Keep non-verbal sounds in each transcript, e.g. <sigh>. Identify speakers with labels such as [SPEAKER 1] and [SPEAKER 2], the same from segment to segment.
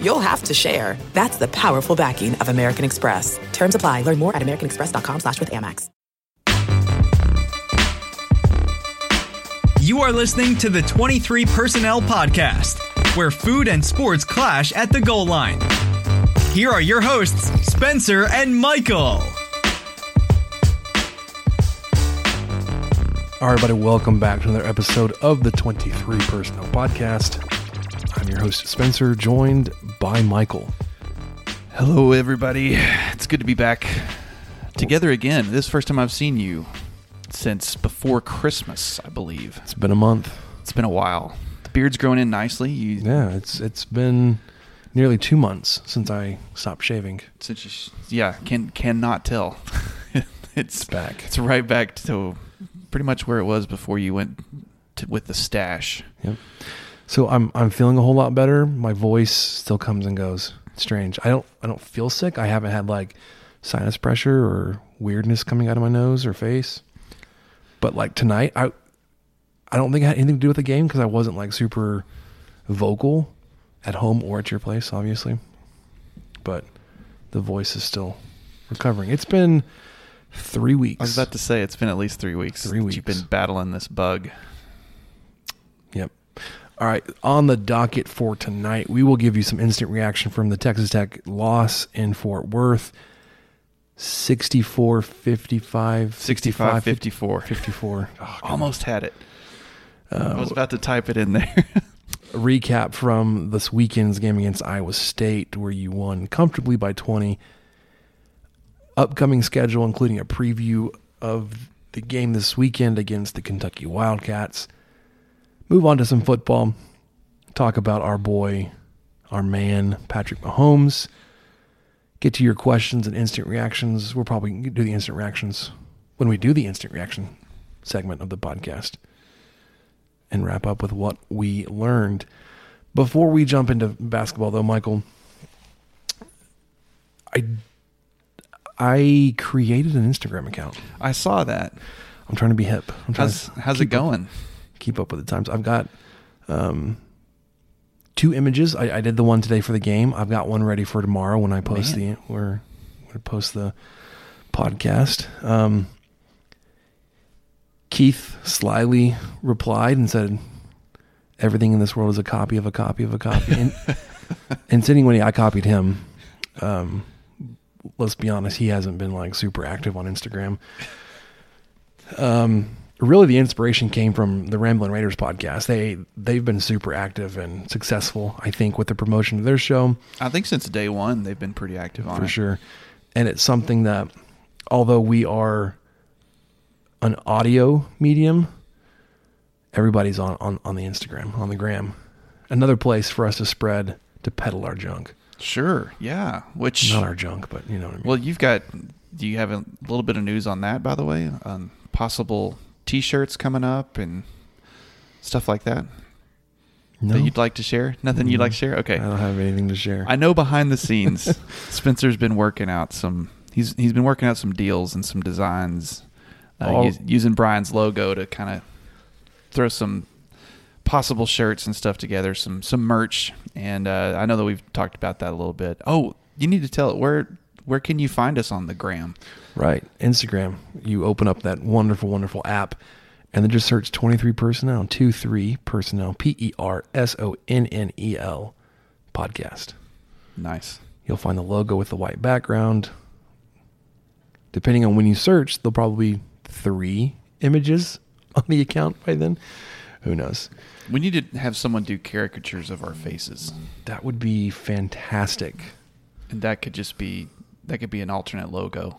[SPEAKER 1] you'll have to share. That's the powerful backing of American Express. Terms apply. Learn more at americanexpress.com slash with Amex.
[SPEAKER 2] You are listening to the 23 Personnel Podcast, where food and sports clash at the goal line. Here are your hosts, Spencer and Michael.
[SPEAKER 3] All right, everybody, welcome back to another episode of the 23 Personnel Podcast. I'm your host, Spencer, joined by Michael.
[SPEAKER 4] Hello, everybody. It's good to be back together again. This is the first time I've seen you since before Christmas, I believe.
[SPEAKER 3] It's been a month.
[SPEAKER 4] It's been a while. The beard's growing in nicely. You
[SPEAKER 3] Yeah, it's it's been nearly two months since I stopped shaving.
[SPEAKER 4] since you, sh- yeah, can cannot tell. <laughs> it's
[SPEAKER 3] back.
[SPEAKER 4] It's right back to pretty much where it was before you went to, with the stash.
[SPEAKER 3] Yep. So I'm I'm feeling a whole lot better. My voice still comes and goes. It's strange. I don't I don't feel sick. I haven't had like sinus pressure or weirdness coming out of my nose or face. But like tonight, I I don't think it had anything to do with the game because I wasn't like super vocal at home or at your place, obviously. But the voice is still recovering. It's been three weeks.
[SPEAKER 4] I was about to say it's been at least three weeks.
[SPEAKER 3] Three
[SPEAKER 4] that You've
[SPEAKER 3] weeks.
[SPEAKER 4] been battling this bug.
[SPEAKER 3] Yep. All right. On the docket for tonight, we will give you some instant reaction from the Texas Tech loss in Fort Worth 64 55
[SPEAKER 4] 65 54.
[SPEAKER 3] 54. <laughs> Oh,
[SPEAKER 4] Almost had it. Uh, I was about to type it in there. <laughs>
[SPEAKER 3] recap from this weekend's game against Iowa State, where you won comfortably by 20. Upcoming schedule, including a preview of the game this weekend against the Kentucky Wildcats. Move on to some football. Talk about our boy, our man, Patrick Mahomes. Get to your questions and instant reactions. We'll probably do the instant reactions when we do the instant reaction segment of the podcast and wrap up with what we learned. Before we jump into basketball, though, Michael, I I created an Instagram account.
[SPEAKER 4] I saw that.
[SPEAKER 3] I'm trying to be hip. I'm trying
[SPEAKER 4] How's,
[SPEAKER 3] to
[SPEAKER 4] how's it
[SPEAKER 3] up-
[SPEAKER 4] going?
[SPEAKER 3] Keep up with the times. I've got um, two images. I, I did the one today for the game. I've got one ready for tomorrow when I post
[SPEAKER 4] Man.
[SPEAKER 3] the where when I post the podcast. Um, Keith slyly replied and said, "Everything in this world is a copy of a copy of a copy." And, <laughs> and sitting when he, I copied him. Um, let's be honest, he hasn't been like super active on Instagram. Um, really, the inspiration came from the Ramblin' Raiders podcast. They they've been super active and successful, I think, with the promotion of their show
[SPEAKER 4] I think since day one they've been pretty active on
[SPEAKER 3] for
[SPEAKER 4] it.
[SPEAKER 3] sure. And it's something that, although we are an audio medium, everybody's on, on, on the Instagram, on the gram. Another place for us to spread, to peddle our junk.
[SPEAKER 4] Sure, yeah. Which
[SPEAKER 3] Not our junk, but you know what I mean.
[SPEAKER 4] well, you've got. Do you have a little bit of news on that, by the way? On possible T-shirts coming up and stuff like that
[SPEAKER 3] no,
[SPEAKER 4] that you'd like to share? Nothing you'd like to share? Okay.
[SPEAKER 3] I don't have anything to share.
[SPEAKER 4] I know behind the scenes, <laughs> Spencer's been working out some. He's he's been working out some deals and some designs, uh, us- using Brian's logo to kind of throw some possible shirts and stuff together, some some merch. And uh, I know that we've talked about that a little bit. Oh, you need to tell it where where can you find us on the gram?
[SPEAKER 3] Right. Instagram. You open up that wonderful, wonderful app and then just search 23 personnel, 23 personnel, P E R S O N N E L podcast.
[SPEAKER 4] Nice.
[SPEAKER 3] You'll find the logo with the white background. Depending on when you search, there'll probably be three images <laughs> on the account by then. Who knows?
[SPEAKER 4] We need to have someone do caricatures of our faces,
[SPEAKER 3] That would be fantastic.
[SPEAKER 4] and that could just be that could be an alternate logo.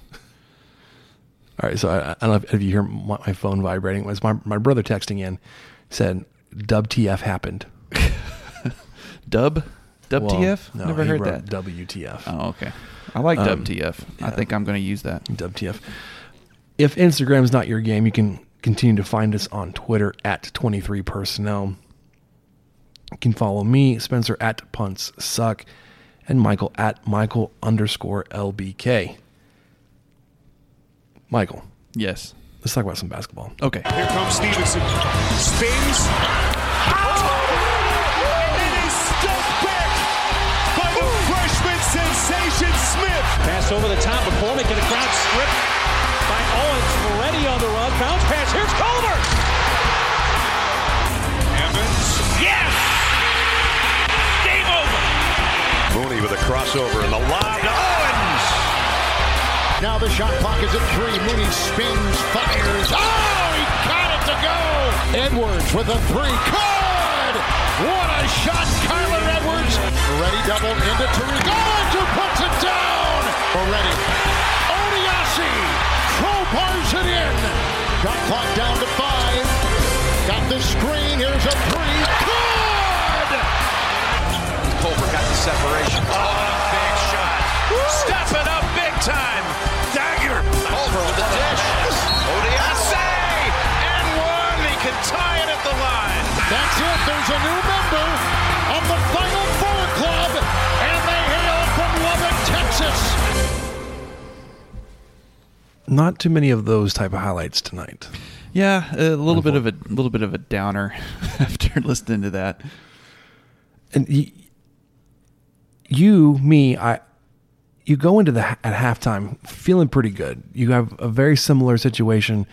[SPEAKER 3] All right, so I, I don't know if, if you hear my, my phone vibrating. It was my my brother texting in, said WTF happened." <laughs>
[SPEAKER 4] Dub, WTF?
[SPEAKER 3] Well,
[SPEAKER 4] TF.
[SPEAKER 3] no,
[SPEAKER 4] Never
[SPEAKER 3] he
[SPEAKER 4] heard
[SPEAKER 3] wrote
[SPEAKER 4] that.
[SPEAKER 3] WTF.
[SPEAKER 4] Oh, okay. I like
[SPEAKER 3] Um,
[SPEAKER 4] WTF. I
[SPEAKER 3] yeah.
[SPEAKER 4] think I'm going to use that.
[SPEAKER 3] WTF. If Instagram's not your game, you can continue to find us on Twitter at 23 personnel. You can follow me, Spencer at punts suck, and Michael at Michael underscore LBK. Michael,
[SPEAKER 4] Yes.
[SPEAKER 3] let's talk about some basketball.
[SPEAKER 4] Okay.
[SPEAKER 5] Here comes Stevenson. Spins. Oh! Out! And then he's stuck back by the freshman sensation Smith.
[SPEAKER 6] Pass over the top. McCormick in the crowd stripped by Owens. Moretti on the run. Bounce pass. Here's Culver.
[SPEAKER 7] Mooney with a crossover and the lob to Owens.
[SPEAKER 8] Now the shot clock is at three. Mooney spins, fires. Oh, he got it to go. Edwards with a three. Good. What a shot, Kyler Edwards. Ready double into Tariq. Owens who puts it down. Already. Odiase crowbars it in. Shot clock down to five. Got the screen. Here's a three. Good.
[SPEAKER 7] Culver got the separation. Oh, big shot. Stepping up big time. Dagger. Culver with the dish. Odiase. And one. He can tie it at the line.
[SPEAKER 8] That's it. There's a new member of the Final Four Club, and they hail from Lubbock, Texas.
[SPEAKER 3] Not too many of those type of highlights tonight.
[SPEAKER 4] Yeah, a little bit of a little bit of a downer <laughs> after listening to that.
[SPEAKER 3] and y- you, me, I, you go into the at halftime feeling pretty good. You have a very similar situation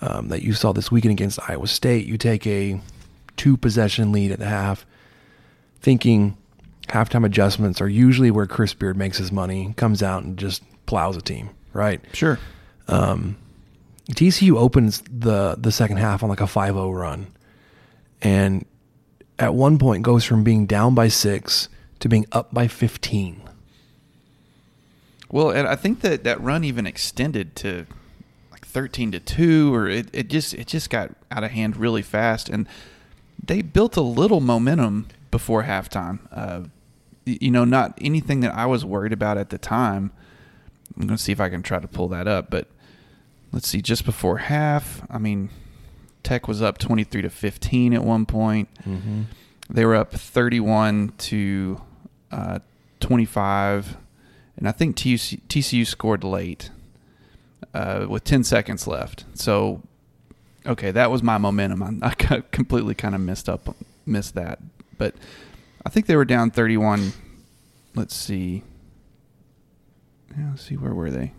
[SPEAKER 3] um, that you saw this weekend against Iowa State. You take a two possession lead at the half, thinking halftime adjustments are usually where Chris Beard makes his money, comes out and just plows a team, right?
[SPEAKER 4] Sure.
[SPEAKER 3] TCU opens the the second half on like a 5-0 run, and at one point goes from being down by six to being up by 15.
[SPEAKER 4] Well, and I think that that run even extended to like thirteen to two, or it, it just it just got out of hand really fast, and they built a little momentum before halftime. Uh, you know, not anything that I was worried about at the time. I'm going to see if I can try to pull that up, but let's see. Just before half, I mean, Tech was up twenty three to fifteen at one point. They were up thirty one to uh, twenty five and I think TCU, TCU scored late uh, with 10 seconds left. So, okay, that was my momentum. <laughs> I, I completely kind of missed up, missed that. But I think they were down 31. Let's see. Yeah, let's see, where were they?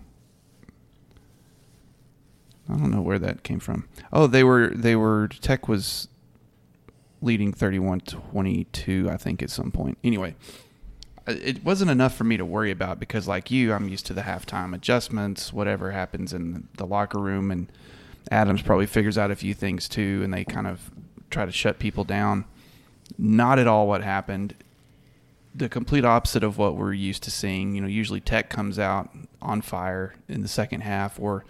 [SPEAKER 4] I don't know where that came from. Oh, they were, they were, Tech was leading 31 22, I think, at some point. Anyway, Uh, it wasn't enough for me to worry about because, like you, I'm used to the halftime adjustments, whatever happens in the locker room, and Adams probably figures out a few things too, and they kind of try to shut people down. Not at all what happened. The complete opposite of what we're used to seeing. You know, usually Tech comes out on fire in the second half, or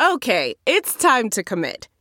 [SPEAKER 9] Okay, it's time to commit.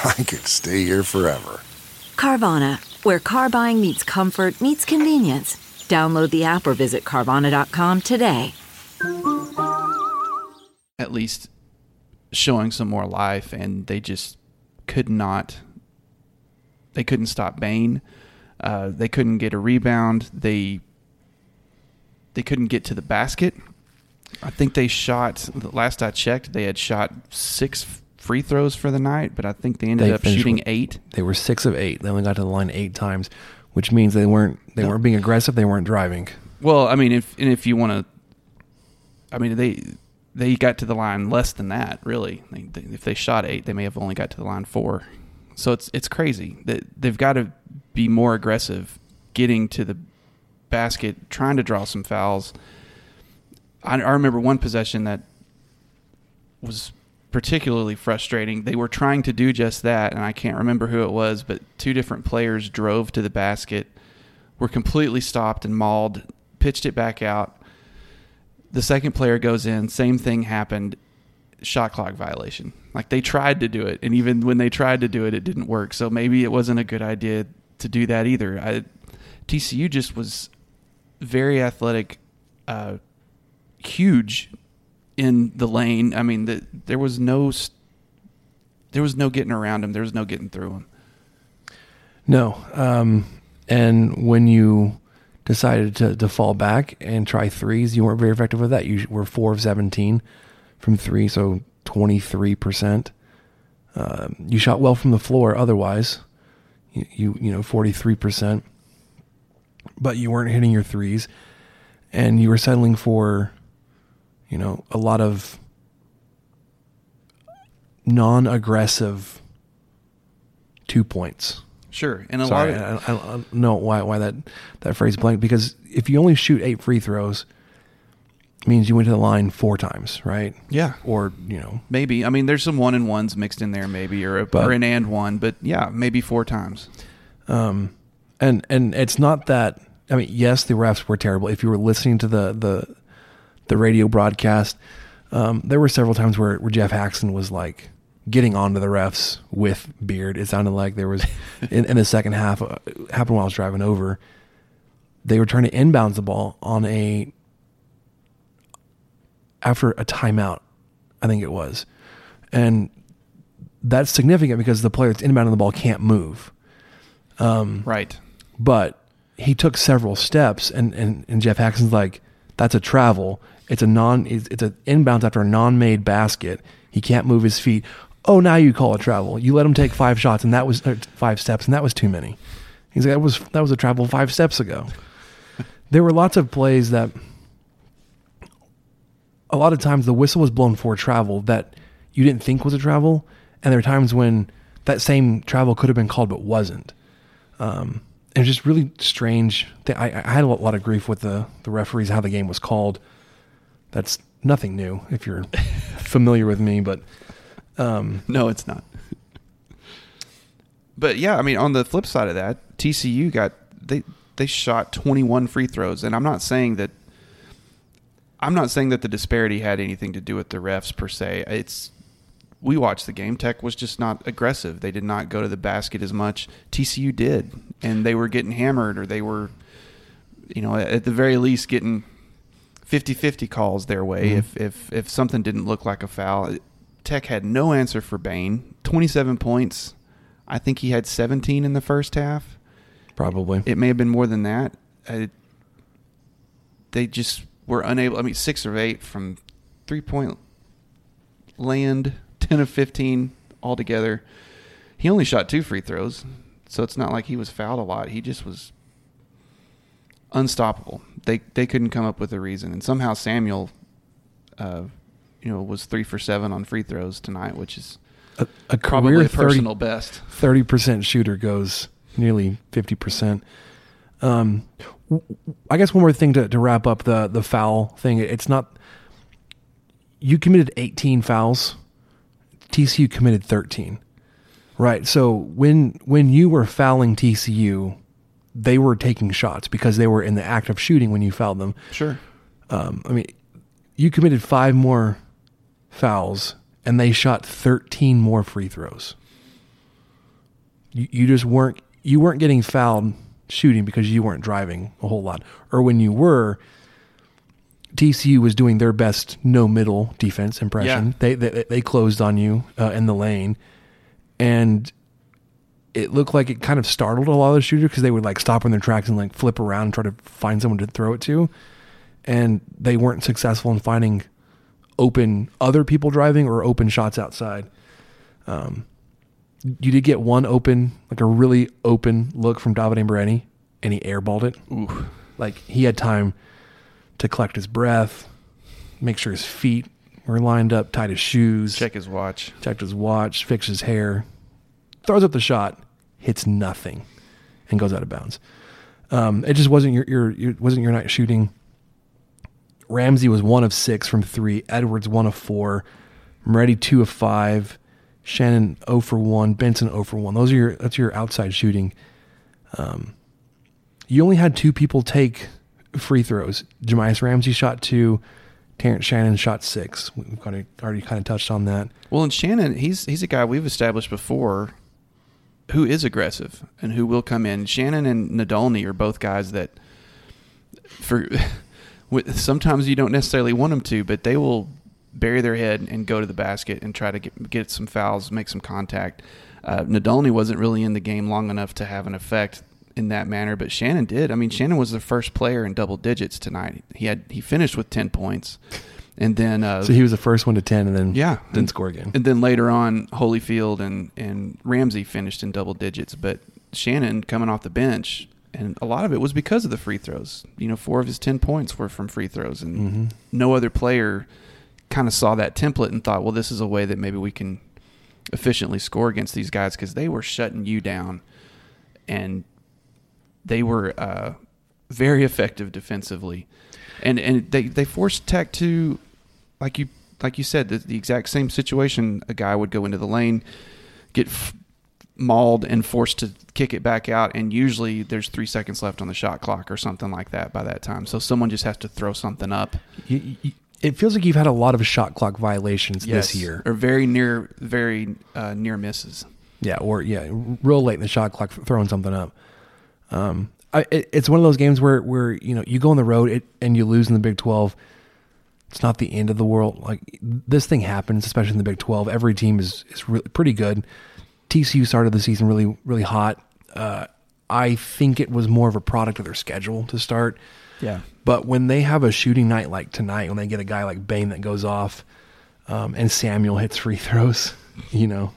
[SPEAKER 10] <laughs>
[SPEAKER 11] I could stay here forever.
[SPEAKER 10] Carvana, where car buying meets comfort, meets convenience. Download the app or visit Carvana.com today.
[SPEAKER 4] at least showing some more life, and they just could not. They couldn't stop Bane. Uh, they couldn't get a rebound. They they couldn't get to the basket. I think they shot. The last I checked, they had shot six free throws for the night, but I think they ended
[SPEAKER 3] They
[SPEAKER 4] up shooting
[SPEAKER 3] with-
[SPEAKER 4] eight.
[SPEAKER 3] They were six of eight. They only got to the line eight times, which means they weren't they weren't being aggressive. They weren't driving.
[SPEAKER 4] Well, I mean, if and if you want to, I mean, they they got to the line less than that. Really, they, they, if they shot eight, they may have only got to the line four. So it's it's crazy that they've got to be more aggressive, getting to the basket, trying to draw some fouls. I, I remember one possession that was particularly frustrating. They were trying to do just that, and I can't remember who it was, but two different players drove to the basket, were completely stopped and mauled, pitched it back out. The second player goes in, same thing happened, shot clock violation. Like they tried to do it, and even when they tried to do it, it didn't work. So maybe it wasn't a good idea to do that either. I, TCU just was very athletic, uh, huge in the lane. I mean, the, there was no there was no getting around him. There was no getting through him.
[SPEAKER 3] No. Um, and when you decided to, to fall back and try threes, you weren't very effective with that. You were four of 17 from three, so 23%. Um, you shot well from the floor otherwise. You, you, you know, 43%. But you weren't hitting your threes. And you were settling for, you know, a lot of non aggressive two points.
[SPEAKER 4] Sure, and a
[SPEAKER 3] Sorry,
[SPEAKER 4] lot of
[SPEAKER 3] I, I, I don't know why why that that phrase blank because if you only shoot eight free throws, means you went to the line four times, right?
[SPEAKER 4] Yeah.
[SPEAKER 3] Or you know,
[SPEAKER 4] maybe. I mean, there's some one and ones mixed in there, maybe, or a,
[SPEAKER 3] But-
[SPEAKER 4] or an and one, but yeah, maybe four times.
[SPEAKER 3] um, and and it's not that. I mean, yes, the refs were terrible. If you were listening to the the the radio broadcast, um, there were several times where where Geoff Haxton was like getting onto the refs with beard. It sounded like there was <laughs> in, in the second half uh, happened while I was driving over. They were trying to inbounds the ball on a after a timeout, I think it was, and that's significant because the player that's inbounding the ball can't move. Um,
[SPEAKER 4] right.
[SPEAKER 3] But he took several steps, and, and, and Geoff Haxton's like, that's a travel. It's a non. It's, an inbounds after a non-made basket. He can't move his feet. Oh, now you call it travel. You let him take five shots, and that was five steps, and that was too many. He's like, that was that was a travel five steps ago. <laughs> there were lots of plays that. A lot of times the whistle was blown for travel that you didn't think was a travel, and there were times when that same travel could have been called but wasn't. Um, it was just really strange. I, I had a lot of grief with the, the referees, how the game was called. That's nothing new if you're familiar with me, but um,
[SPEAKER 4] No, it's not. But yeah, I mean, on the flip side of that, TCU got they they shot 21 free throws, and I'm not saying that I'm not saying that the disparity had anything to do with the refs per se. It's we watched the game. Tech was just not aggressive. They did not go to the basket as much. TCU did, and they were getting hammered, or they were, you know, at the very least getting 50-50 calls their way
[SPEAKER 3] Mhm.
[SPEAKER 4] if if if something didn't look like a foul. Tech had no answer for Bane. 27 points. I think he had 17 in the first half.
[SPEAKER 3] probably.
[SPEAKER 4] It may have been more than that. Uh, they just were unable. I mean, six of eight from three point land, 10 of 15 altogether. He only shot two free throws, so it's not like he was fouled a lot. He just was unstoppable. They they couldn't come up with a reason, and somehow Samuel, uh, you know, was three for seven on free throws tonight, which is
[SPEAKER 3] a, a
[SPEAKER 4] probably
[SPEAKER 3] career
[SPEAKER 4] a personal best.
[SPEAKER 3] Thirty percent shooter goes nearly fifty percent. Um, I guess one more thing to, to wrap up the the foul thing. It's not you committed eighteen fouls. TCU committed thirteen. Right. So when when you were fouling TCU, they were taking shots because they were in the act of shooting when you fouled them.
[SPEAKER 4] Sure.
[SPEAKER 3] Um, I mean, you committed five more fouls and they shot 13 more free throws. You, you just weren't you weren't getting fouled shooting because you weren't driving a whole lot, or when you were, TCU was doing their best no middle defense impression.
[SPEAKER 4] Yeah.
[SPEAKER 3] They, they they closed on you uh, in the lane, and it looked like it kind of startled a lot of the shooters because they would like stop in their tracks and like flip around and try to find someone to throw it to, and they weren't successful in finding open other people driving or open shots outside. Um, you did get one open, like a really open look from Davide Moretti, and he airballed it.
[SPEAKER 4] Ooh.
[SPEAKER 3] Like he had time to collect his breath, make sure his feet were lined up, tied his shoes,
[SPEAKER 4] Check his watch.
[SPEAKER 3] checked his watch, fixed his hair, throws up the shot, hits nothing, and goes out of bounds. Um, it just wasn't your, your, your wasn't your night shooting. Ramsey was one of six from three. Edwards one of four. Moretti two of five. Shannon 0 for one. Benson 0 for one. Those are your that's your outside shooting. Um, you only had two people take free throws. Jahmi'us Ramsey shot two. Terrence Shannon shot six. We've of already kind of touched on that.
[SPEAKER 4] Well, and Shannon, he's he's a guy we've established before who is aggressive and who will come in. Shannon and Nadolny are both guys that for <laughs> sometimes you don't necessarily want them to, but they will bury their head and go to the basket and try to get, get some fouls, make some contact. Uh, Nadolny wasn't really in the game long enough to have an effect in that manner, but Shannon did. I mean, Shannon was the first player in double digits tonight. He had he finished with ten points, and then uh,
[SPEAKER 3] So he was the first one to ten, and then
[SPEAKER 4] yeah,
[SPEAKER 3] didn't score again.
[SPEAKER 4] And then later on, Holyfield and and Ramsey finished in double digits, but Shannon coming off the bench, and a lot of it was because of the free throws. You know, four of his ten points were from free throws, and
[SPEAKER 3] Mhm.
[SPEAKER 4] no other player kind of saw that template and thought, well, this is a way that maybe we can efficiently score against these guys because they were shutting you down, and they were uh, very effective defensively, and and they they forced Tech to, like you like you said, the, the exact same situation. A guy would go into the lane, get f- mauled, and forced to kick it back out, and usually there's three seconds left on the shot clock or something like that by that time. So someone just has to throw something up.
[SPEAKER 3] You- you- it feels like you've had a lot of shot clock violations
[SPEAKER 4] Yes,
[SPEAKER 3] this year.
[SPEAKER 4] or very near, very uh, near misses.
[SPEAKER 3] Yeah, or yeah, real late in the shot clock, throwing something up. Um, I, it, it's one of those games where where you know you go on the road it, and you lose in the Big Twelve. It's not the end of the world. Like this thing happens, especially in the Big Twelve. Every team is is really, pretty good. TCU started the season really really hot. Uh, I think it was more of a product of their schedule to start.
[SPEAKER 4] Yeah.
[SPEAKER 3] But when they have a shooting night like tonight, when they get a guy like Bane that goes off, um, and Samuel hits free <laughs> throws, you know,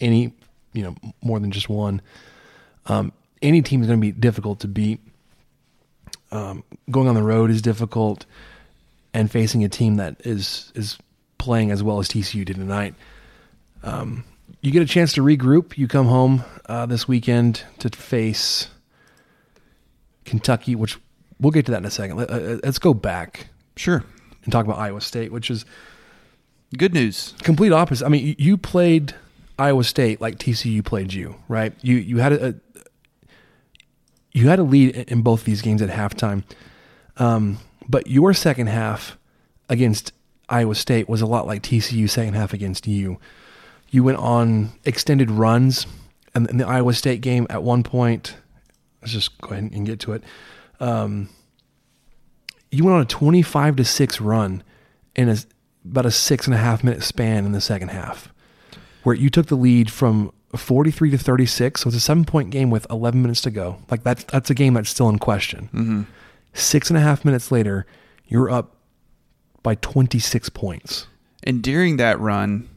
[SPEAKER 3] any, you know, more than just one, um, any team is going to be difficult to beat. Um, going on the road is difficult, and facing a team that is is playing as well as TCU did tonight. Um, you get a chance to regroup. You come home uh, this weekend to face Kentucky, which we'll get to that in a second. Let, uh, let's go back,
[SPEAKER 4] sure,
[SPEAKER 3] and talk about Iowa State, which is
[SPEAKER 4] good news.
[SPEAKER 3] Complete opposite. I mean, you- played Iowa State like TCU played you, right? You you had a you had a lead in- both these games at halftime, um, but your second half against Iowa State was a lot like TCU second half against you. You went on extended runs, and in the Iowa State game at one point, let's just go ahead and get to it. Um, you went on a twenty-five to six run in a, about a six and a half minute span in the second half, where you took the lead from forty-three to thirty-six. So it's a seven-point game with eleven minutes to go. Like that's that's a game that's still in question.
[SPEAKER 4] Mhm.
[SPEAKER 3] Six and a half minutes later, you're up by twenty-six points.
[SPEAKER 4] And during that run,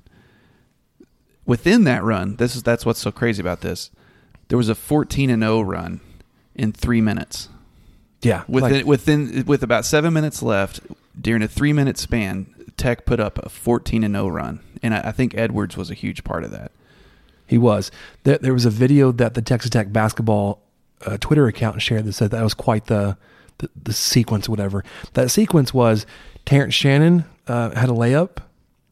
[SPEAKER 4] within that run, this is that's what's so crazy about this. There was a 14 and 0 run in 3 minutes.
[SPEAKER 3] Yeah,
[SPEAKER 4] Within
[SPEAKER 3] like-
[SPEAKER 4] within with about 7 minutes left during a 3 minute span, Tech put up a 14 and 0 run. And I, I think Edwards was a huge part of that.
[SPEAKER 3] He was. There, there was a video that the Texas Tech basketball uh, Twitter account shared that said that was quite the, the, the sequence, or whatever. That sequence was Terrence Shannon uh, had a layup.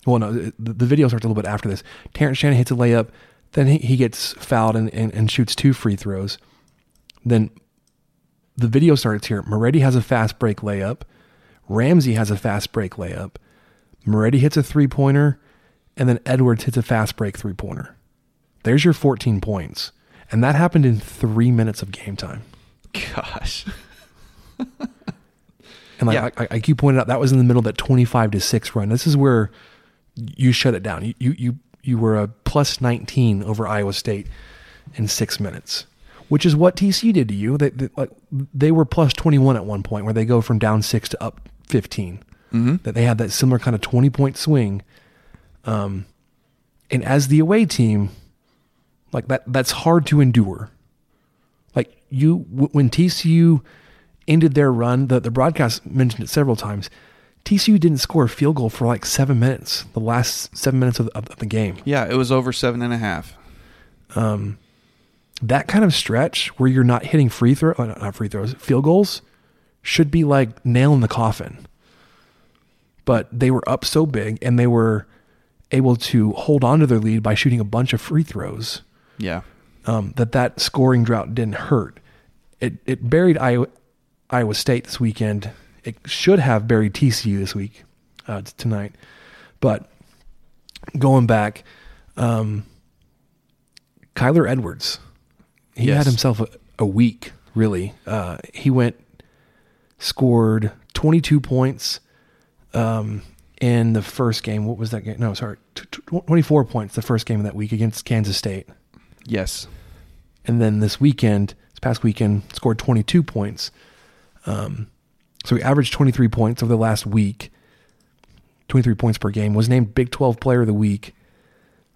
[SPEAKER 3] Well, no, the, the video starts a little bit after this. Terrence Shannon hits a layup. Then he, he gets fouled and, and, and shoots two free throws. Then the video starts here. Moretti has a fast break layup. Ramsey has a fast break layup. Moretti hits a three pointer. And then Edwards hits a fast break three pointer. There's your 14 points. And that happened in three minutes of game time.
[SPEAKER 4] Gosh. <laughs>
[SPEAKER 3] And like
[SPEAKER 4] Yeah.
[SPEAKER 3] I, I keep pointing out, that was in the middle of that 25 to 6 run. This is where you shut it down. You, you, you, you were a plus 19 over Iowa State in six minutes, which is what TC did to you. They, they, like, they were plus 21 at one point where they go from down six to up 15.
[SPEAKER 4] Mhm.
[SPEAKER 3] That they had that similar kind of 20 point swing. Um, And as the away team, like that, that's hard to endure. Like you, when TCU ended their run, the, the broadcast mentioned it several times. TCU didn't score a field goal for like seven minutes, the last seven minutes of the, of the game.
[SPEAKER 4] Yeah, it was over seven and a half.
[SPEAKER 3] Um, that kind of stretch where you're not hitting free throw, uh, not free throws, field goals, should be like nail in the coffin. But they were up so big, and they were able to hold on to their lead by shooting a bunch of free throws.
[SPEAKER 4] Yeah.
[SPEAKER 3] Um, that that scoring drought didn't hurt. It it buried Iowa, Iowa State this weekend. It should have buried TCU this week, uh, tonight. But going back, um, Kyler Edwards, he
[SPEAKER 4] Yes.
[SPEAKER 3] had himself a, a week, really. Uh, he went, scored 22 points um, in the first game. What was that game? No, sorry, t- t- 24 points the first game of that week against Kansas State.
[SPEAKER 4] Yes.
[SPEAKER 3] And then this weekend, this past weekend, scored 22 points. Um, so he averaged 23 points over the last week, 23 points per game. Was named Big 12 Player of the Week.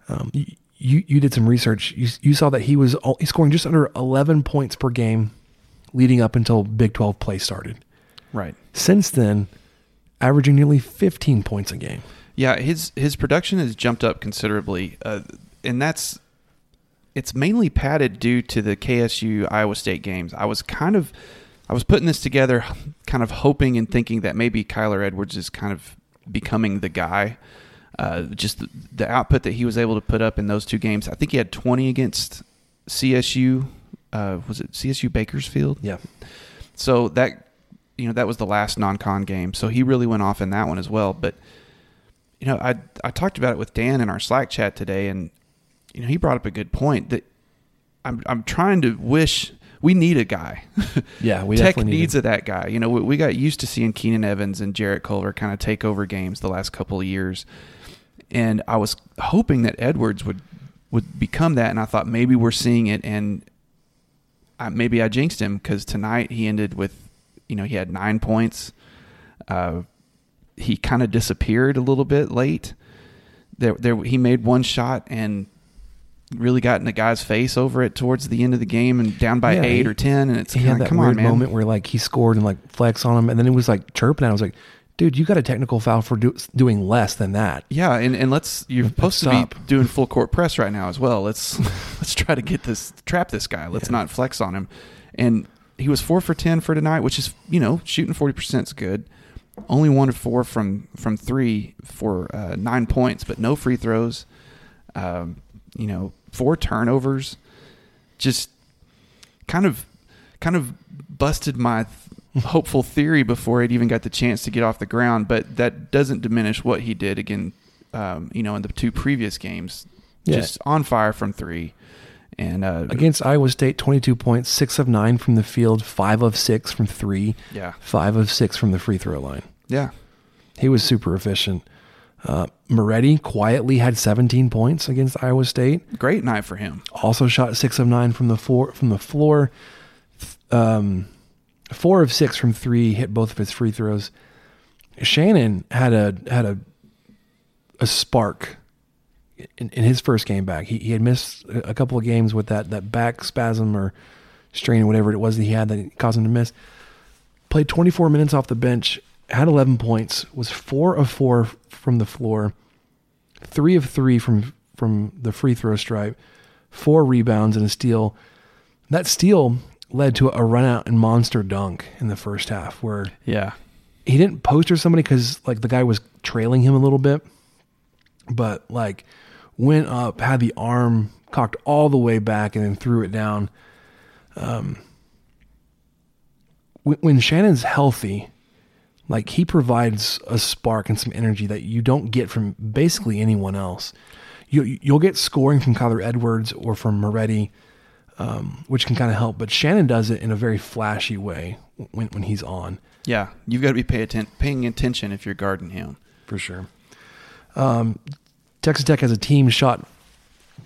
[SPEAKER 3] Um, you, you you did some research. You you saw that he was all, he's scoring just under 11 points per game, leading up until Big 12 play started.
[SPEAKER 4] Right.
[SPEAKER 3] Since then, averaging nearly 15 points a game.
[SPEAKER 4] Yeah, his his production has jumped up considerably, uh, and that's it's mainly padded due to the KSU Iowa State games. I was kind of I was putting this together, kind of hoping and thinking that maybe Kyler Edwards is kind of becoming the guy. Uh, just the, the output that he was able to put up in those two games. I think he had 20 against CSU. Uh, was it CSU Bakersfield?
[SPEAKER 3] Yeah.
[SPEAKER 4] So that you know that was the last non-con game. So he really went off in that one as well. But you know, I I talked about it with Dan in our Slack chat today, and you know he brought up a good point that I'm I'm trying to wish we need a guy. <laughs>
[SPEAKER 3] Yeah, we
[SPEAKER 4] Tech
[SPEAKER 3] definitely need
[SPEAKER 4] needs a, that guy. You know, we, we got used to seeing Keenan Evans and Jarrett Culver kind of take over games the last couple of years, and I was hoping that Edwards would would become that, and I thought maybe we're seeing it, and I, maybe I jinxed him because tonight he ended with, you know, he had nine points. Uh, he kind of disappeared a little bit late. There, there, he made one shot and really got in the guy's face over it towards the end of the game and down by
[SPEAKER 3] Yeah,
[SPEAKER 4] eight
[SPEAKER 3] he-
[SPEAKER 4] or ten. And it's
[SPEAKER 3] he had that
[SPEAKER 4] come
[SPEAKER 3] weird
[SPEAKER 4] on, man.
[SPEAKER 3] moment where like he scored and like flex on him, and then it was like chirping. And I was like, dude, you got a technical foul for do- doing less than that.
[SPEAKER 4] Yeah, and, and let's you're
[SPEAKER 3] Let's
[SPEAKER 4] supposed to be doing full <laughs> court press right now as well. Let's <laughs> let's try to get this trap this guy. Let's not flex on him. And he was four for ten for tonight, which is you know shooting forty percent is good. Only one of four from from three for uh, nine points, but no free throws. Um, you know, four turnovers. Just kind of kind of busted my th- hopeful theory before it even got the chance to get off the ground. But that doesn't diminish what he did again. Um, you know, in the two previous games,
[SPEAKER 3] Yeah.
[SPEAKER 4] just on fire from three. And uh,
[SPEAKER 3] Against Iowa State, 22 points, six of nine from the field, five of six from three,
[SPEAKER 4] Yeah.
[SPEAKER 3] five of six from the free throw line.
[SPEAKER 4] Yeah.
[SPEAKER 3] He was super efficient. Uh, Moretti quietly had 17 points against Iowa State.
[SPEAKER 4] great night for him.
[SPEAKER 3] Also shot six of nine from the floor. From the floor, um, four of six from three. Hit both of his free throws. Shannon had a had a a spark in, in his first game back. He, he had missed a couple of games with that that back spasm or strain or whatever it was that he had that caused him to miss. Played 24 minutes off the bench, had 11 points, was four of four from the floor, three of three from from the free throw stripe, four rebounds and a steal. That steal led to a run out and monster dunk in the first half where
[SPEAKER 4] Yeah.
[SPEAKER 3] he didn't poster somebody because like the guy was trailing him a little bit, but like went up, had the arm cocked all the way back, and then threw it down. Um, when, when Shannon's healthy, like he provides a spark and some energy that you don't get from basically anyone else. You you'll get scoring from Kyler Edwards or from Moretti, um, which can kind of help, but Shannon does it in a very flashy way when when he's on.
[SPEAKER 4] Yeah. You've got to be pay atten- paying attention if you're guarding him.
[SPEAKER 3] for sure. Um, Texas Tech has a team shot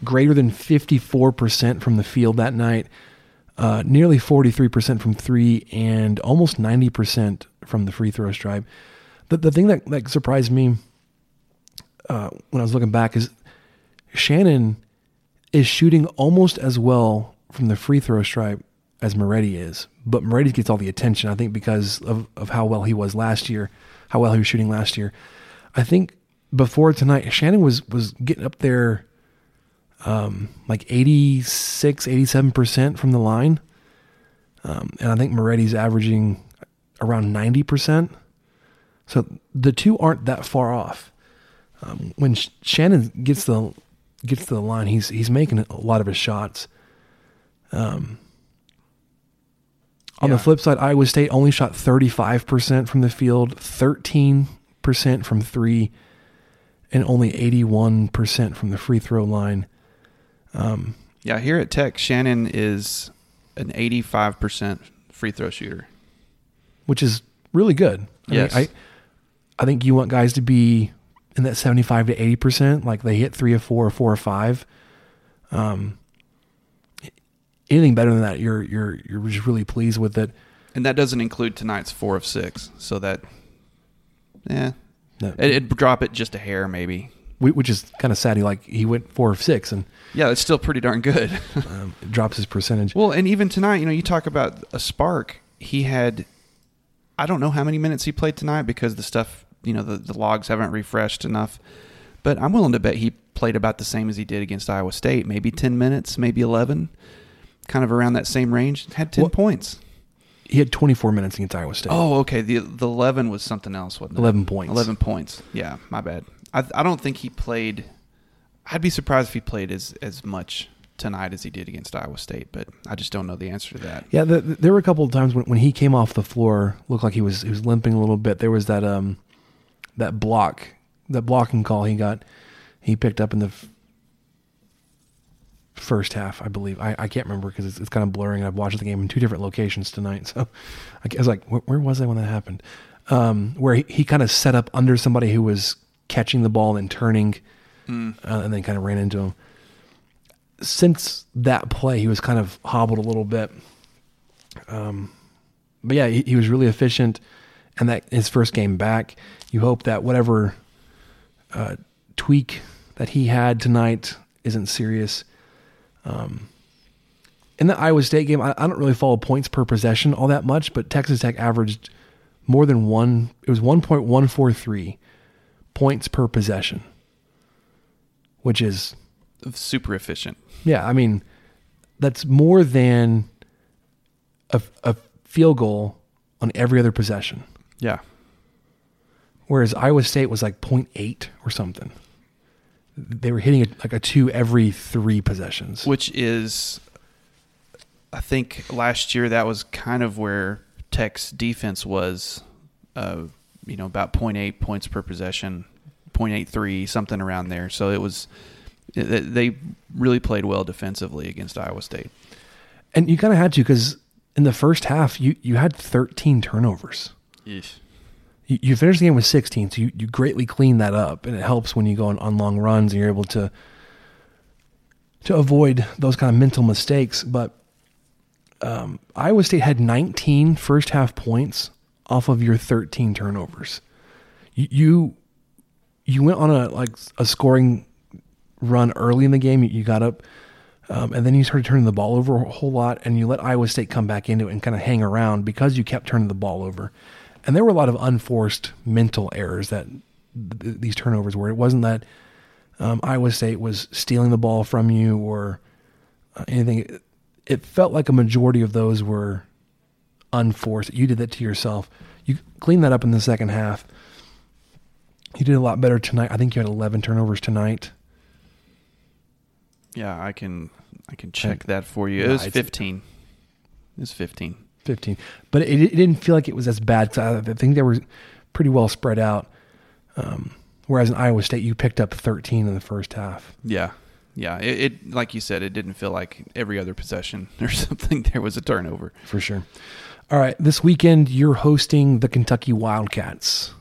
[SPEAKER 3] greater than 54% from the field that night, uh, nearly 43% from three, and almost 90% from the free throw stripe. The, the thing that, that surprised me uh, when I was looking back is Shannon is shooting almost as well from the free throw stripe as Moretti is, but Moretti gets all the attention. I think because of, of how well he was last year, how well he was shooting last year. I think before tonight, Shannon was was getting up there, um, like 86, 87 percent from the line, um, and I think Moretti's averaging around ninety percent. So the two aren't that far off. Um, when Sh- Shannon gets the gets to the line, he's he's making a lot of his shots. Um, on
[SPEAKER 4] Yeah.
[SPEAKER 3] the flip side, Iowa State only shot 35% from the field, 13% from three, and only 81% from the free throw line. Um,
[SPEAKER 4] Yeah, here at Tech, Shannon is an 85% free throw shooter.
[SPEAKER 3] Which is really good. I
[SPEAKER 4] Yes.
[SPEAKER 3] Mean, I, I think you want guys to be in that 75 to 80%, like they hit three or four or four or five. Um, anything better than that, you're, you're, you're just really pleased with it.
[SPEAKER 4] And that doesn't include tonight's four of six. So that, yeah,
[SPEAKER 3] No.
[SPEAKER 4] it, it'd drop it just a hair maybe.
[SPEAKER 3] Wh- which is kind of sad. He like, he went four of six and
[SPEAKER 4] Yeah, it's still pretty darn good. <laughs>
[SPEAKER 3] um, it drops his percentage.
[SPEAKER 4] well, and even tonight, you know, you talk about a spark. He had, I don't know how many minutes he played tonight because the stuff, you know, the, the logs haven't refreshed enough. But I'm willing to bet he played about the same as he did against Iowa State. Maybe 10 minutes, maybe 11, kind of around that same range. Had 10
[SPEAKER 3] Well-
[SPEAKER 4] points.
[SPEAKER 3] He had 24 minutes against Iowa State.
[SPEAKER 4] Oh, okay. The the eleven was something else, wasn't it?
[SPEAKER 3] 11 points.
[SPEAKER 4] Eleven points. Yeah, my bad. I I don't think he played. I'd be surprised if he played as as much tonight as he did against Iowa State, but I just don't know the answer to that.
[SPEAKER 3] Yeah, the, the- there were a couple of times when, when he came off the floor, looked like he was he was limping a little bit. There was that um that block, that blocking call he got, he picked up in the f- first half, I believe. I, I can't remember because it's, it's kind of blurring. I've watched the game in two different locations tonight, <laughs> so I was like, where, where was I when that happened? Um, where he, he kind of set up under somebody who was catching the ball and turning, uh, and then kind of ran into him. Since that play, he was kind of hobbled a little bit. Um, but yeah, he, he was really efficient, and that his first game back. You hope that whatever uh, tweak that he had tonight isn't serious. Um, in the Iowa State game, I, I don't really follow points per possession all that much, but Texas Tech averaged more than one. It was one point one four three points per possession, which is
[SPEAKER 4] Super efficient.
[SPEAKER 3] Yeah, I mean, that's more than a, a field goal on every other possession.
[SPEAKER 4] Yeah.
[SPEAKER 3] Whereas Iowa State was like 0.8 or something. They were hitting a, like a two every three possessions.
[SPEAKER 4] Which is, I think last year that was kind of where Tech's defense was, uh, you know, about 0.8 points per possession, 0.83, something around there. So it was, they really played well defensively against Iowa State.
[SPEAKER 3] And you kind of had to because in the first half, you, you had 13 turnovers. You, you finished the game with 16, so you, you greatly cleaned that up, and it helps when you go on, on long runs and you're able to to avoid those kind of mental mistakes. But um, Iowa State had 19 first half points off of your 13 turnovers. You you, you went on a like a scoring run early in the game. You, you got up. Um, and then you started turning the ball over a whole lot, and you let Iowa State come back into it and kind of hang around because you kept turning the ball over. And there were a lot of unforced mental errors that th- these turnovers were. It wasn't that um, Iowa State was stealing the ball from you or uh, anything. It, felt like a majority of those were unforced. You did that to yourself. You cleaned that up in the second half. You did a lot better tonight. I think you had 11 turnovers tonight.
[SPEAKER 4] Yeah, I can I can check that for you. It was 15. It was 15.
[SPEAKER 3] 15. But it, it didn't feel like it was as bad because I think they were pretty well spread out. Um, whereas in Iowa State, you picked up 13 in the first half.
[SPEAKER 4] Yeah. Yeah, it, it like you said, it didn't feel like every other possession <laughs> or something there was a turnover.
[SPEAKER 3] For sure. All right. This weekend, you're hosting the Kentucky Wildcats.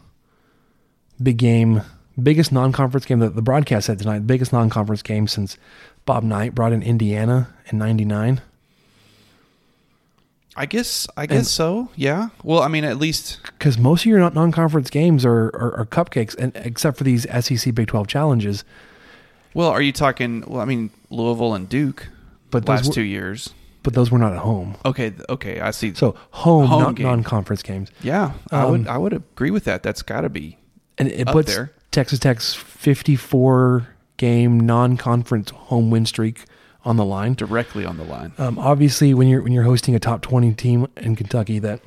[SPEAKER 3] Big game. Biggest non conference game that the broadcast said tonight. Biggest non conference game since Bob Knight brought in Indiana in 99.
[SPEAKER 4] I guess I guess so. Yeah. Well, I mean, at least
[SPEAKER 3] Because most of your non conference games are, are, are cupcakes, and except for these SEC Big 12 challenges.
[SPEAKER 4] Well, are you talking? Well, I mean Louisville and Duke,
[SPEAKER 3] But
[SPEAKER 4] last
[SPEAKER 3] were-
[SPEAKER 4] two years.
[SPEAKER 3] But those were not at home.
[SPEAKER 4] Okay, okay, I see.
[SPEAKER 3] So home,
[SPEAKER 4] Home
[SPEAKER 3] non-
[SPEAKER 4] game.
[SPEAKER 3] non-conference games.
[SPEAKER 4] yeah, I would
[SPEAKER 3] Um,
[SPEAKER 4] I would agree with that. That's got to be
[SPEAKER 3] and it puts
[SPEAKER 4] there.
[SPEAKER 3] Texas Tech's 54 game non-conference home win streak on the line.
[SPEAKER 4] directly on the line.
[SPEAKER 3] Um, obviously, when you're when you're hosting a top 20 team in Kentucky, that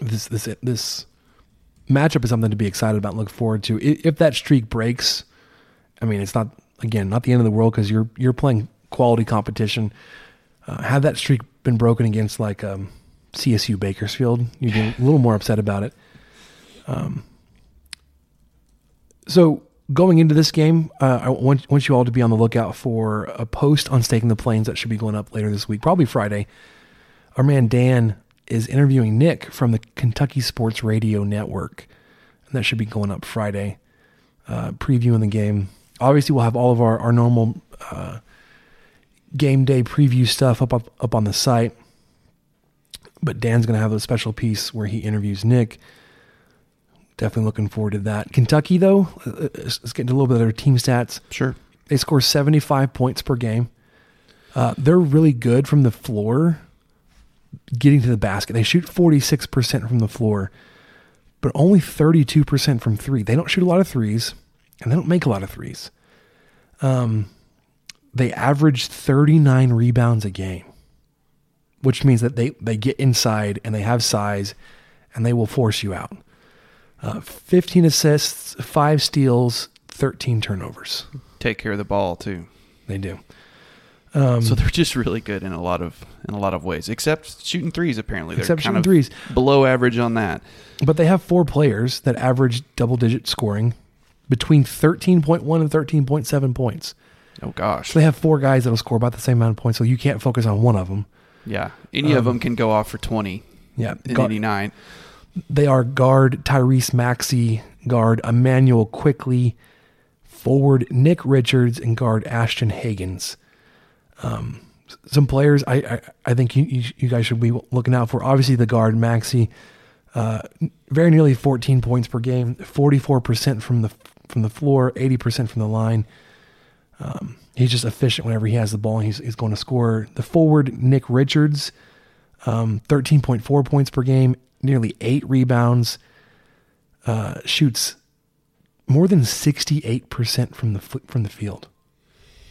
[SPEAKER 3] this this this matchup is something to be excited about, and look forward to. If that streak breaks, I mean, it's not again not the end of the world because you're you're playing quality competition. Uh, had that streak been broken against like um, CSU Bakersfield, you'd be a little more upset about it. Um, so going into this game, uh, I want, want you all to be on the lookout for a post on staking the plains that should be going up later this week, probably Friday. Our man Dan is interviewing Nick from the Kentucky Sports Radio Network, and that should be going up Friday, uh, previewing the game. Obviously, we'll have all of our our normal uh, game day preview stuff up, up up on the site, but Dan's going to have a special piece where he interviews Nick. Definitely looking forward to that. Kentucky, though, uh, let's let's get into a little bit of their team stats.
[SPEAKER 4] Sure.
[SPEAKER 3] They score 75 points per game. Uh, they're really good from the floor, getting to the basket. They shoot 46% from the floor, but only 32% from three. They don't shoot a lot of threes, and they don't make a lot of threes. Um, they average 39 rebounds a game, which means that they, they get inside and they have size and they will force you out. Uh, 15 assists, five steals, 13 turnovers.
[SPEAKER 4] Take care of the ball too.
[SPEAKER 3] They do. Um,
[SPEAKER 4] so they're just really good in a lot of in a lot of ways, except shooting threes. Apparently, they're
[SPEAKER 3] Except
[SPEAKER 4] kind
[SPEAKER 3] shooting
[SPEAKER 4] of
[SPEAKER 3] threes.
[SPEAKER 4] below average on that.
[SPEAKER 3] But they have four players that average double digit scoring between 13.1 and 13.7 points.
[SPEAKER 4] Oh gosh,
[SPEAKER 3] So they have four guys that'll score about the same amount of points, so you can't focus on one of them.
[SPEAKER 4] yeah. Any of
[SPEAKER 3] Um,
[SPEAKER 4] them can go off for twenty.
[SPEAKER 3] Yeah.
[SPEAKER 4] in
[SPEAKER 3] Guard-
[SPEAKER 4] any night.
[SPEAKER 3] They are guard Tyrese Maxey, guard Immanuel Quickley, forward Nick Richards, and guard Ashton Hagans. Um, some players I, I, I think you, you, guys should be looking out for. Obviously, the guard Maxey, uh, very nearly 14 points per game, 44% from the from the floor, 80% from the line. Um, he's just efficient whenever he has the ball. And he's he's going to score. The forward Nick Richards, um, 13.4 points per game, nearly eight rebounds, uh, shoots more than 68% from the from the field.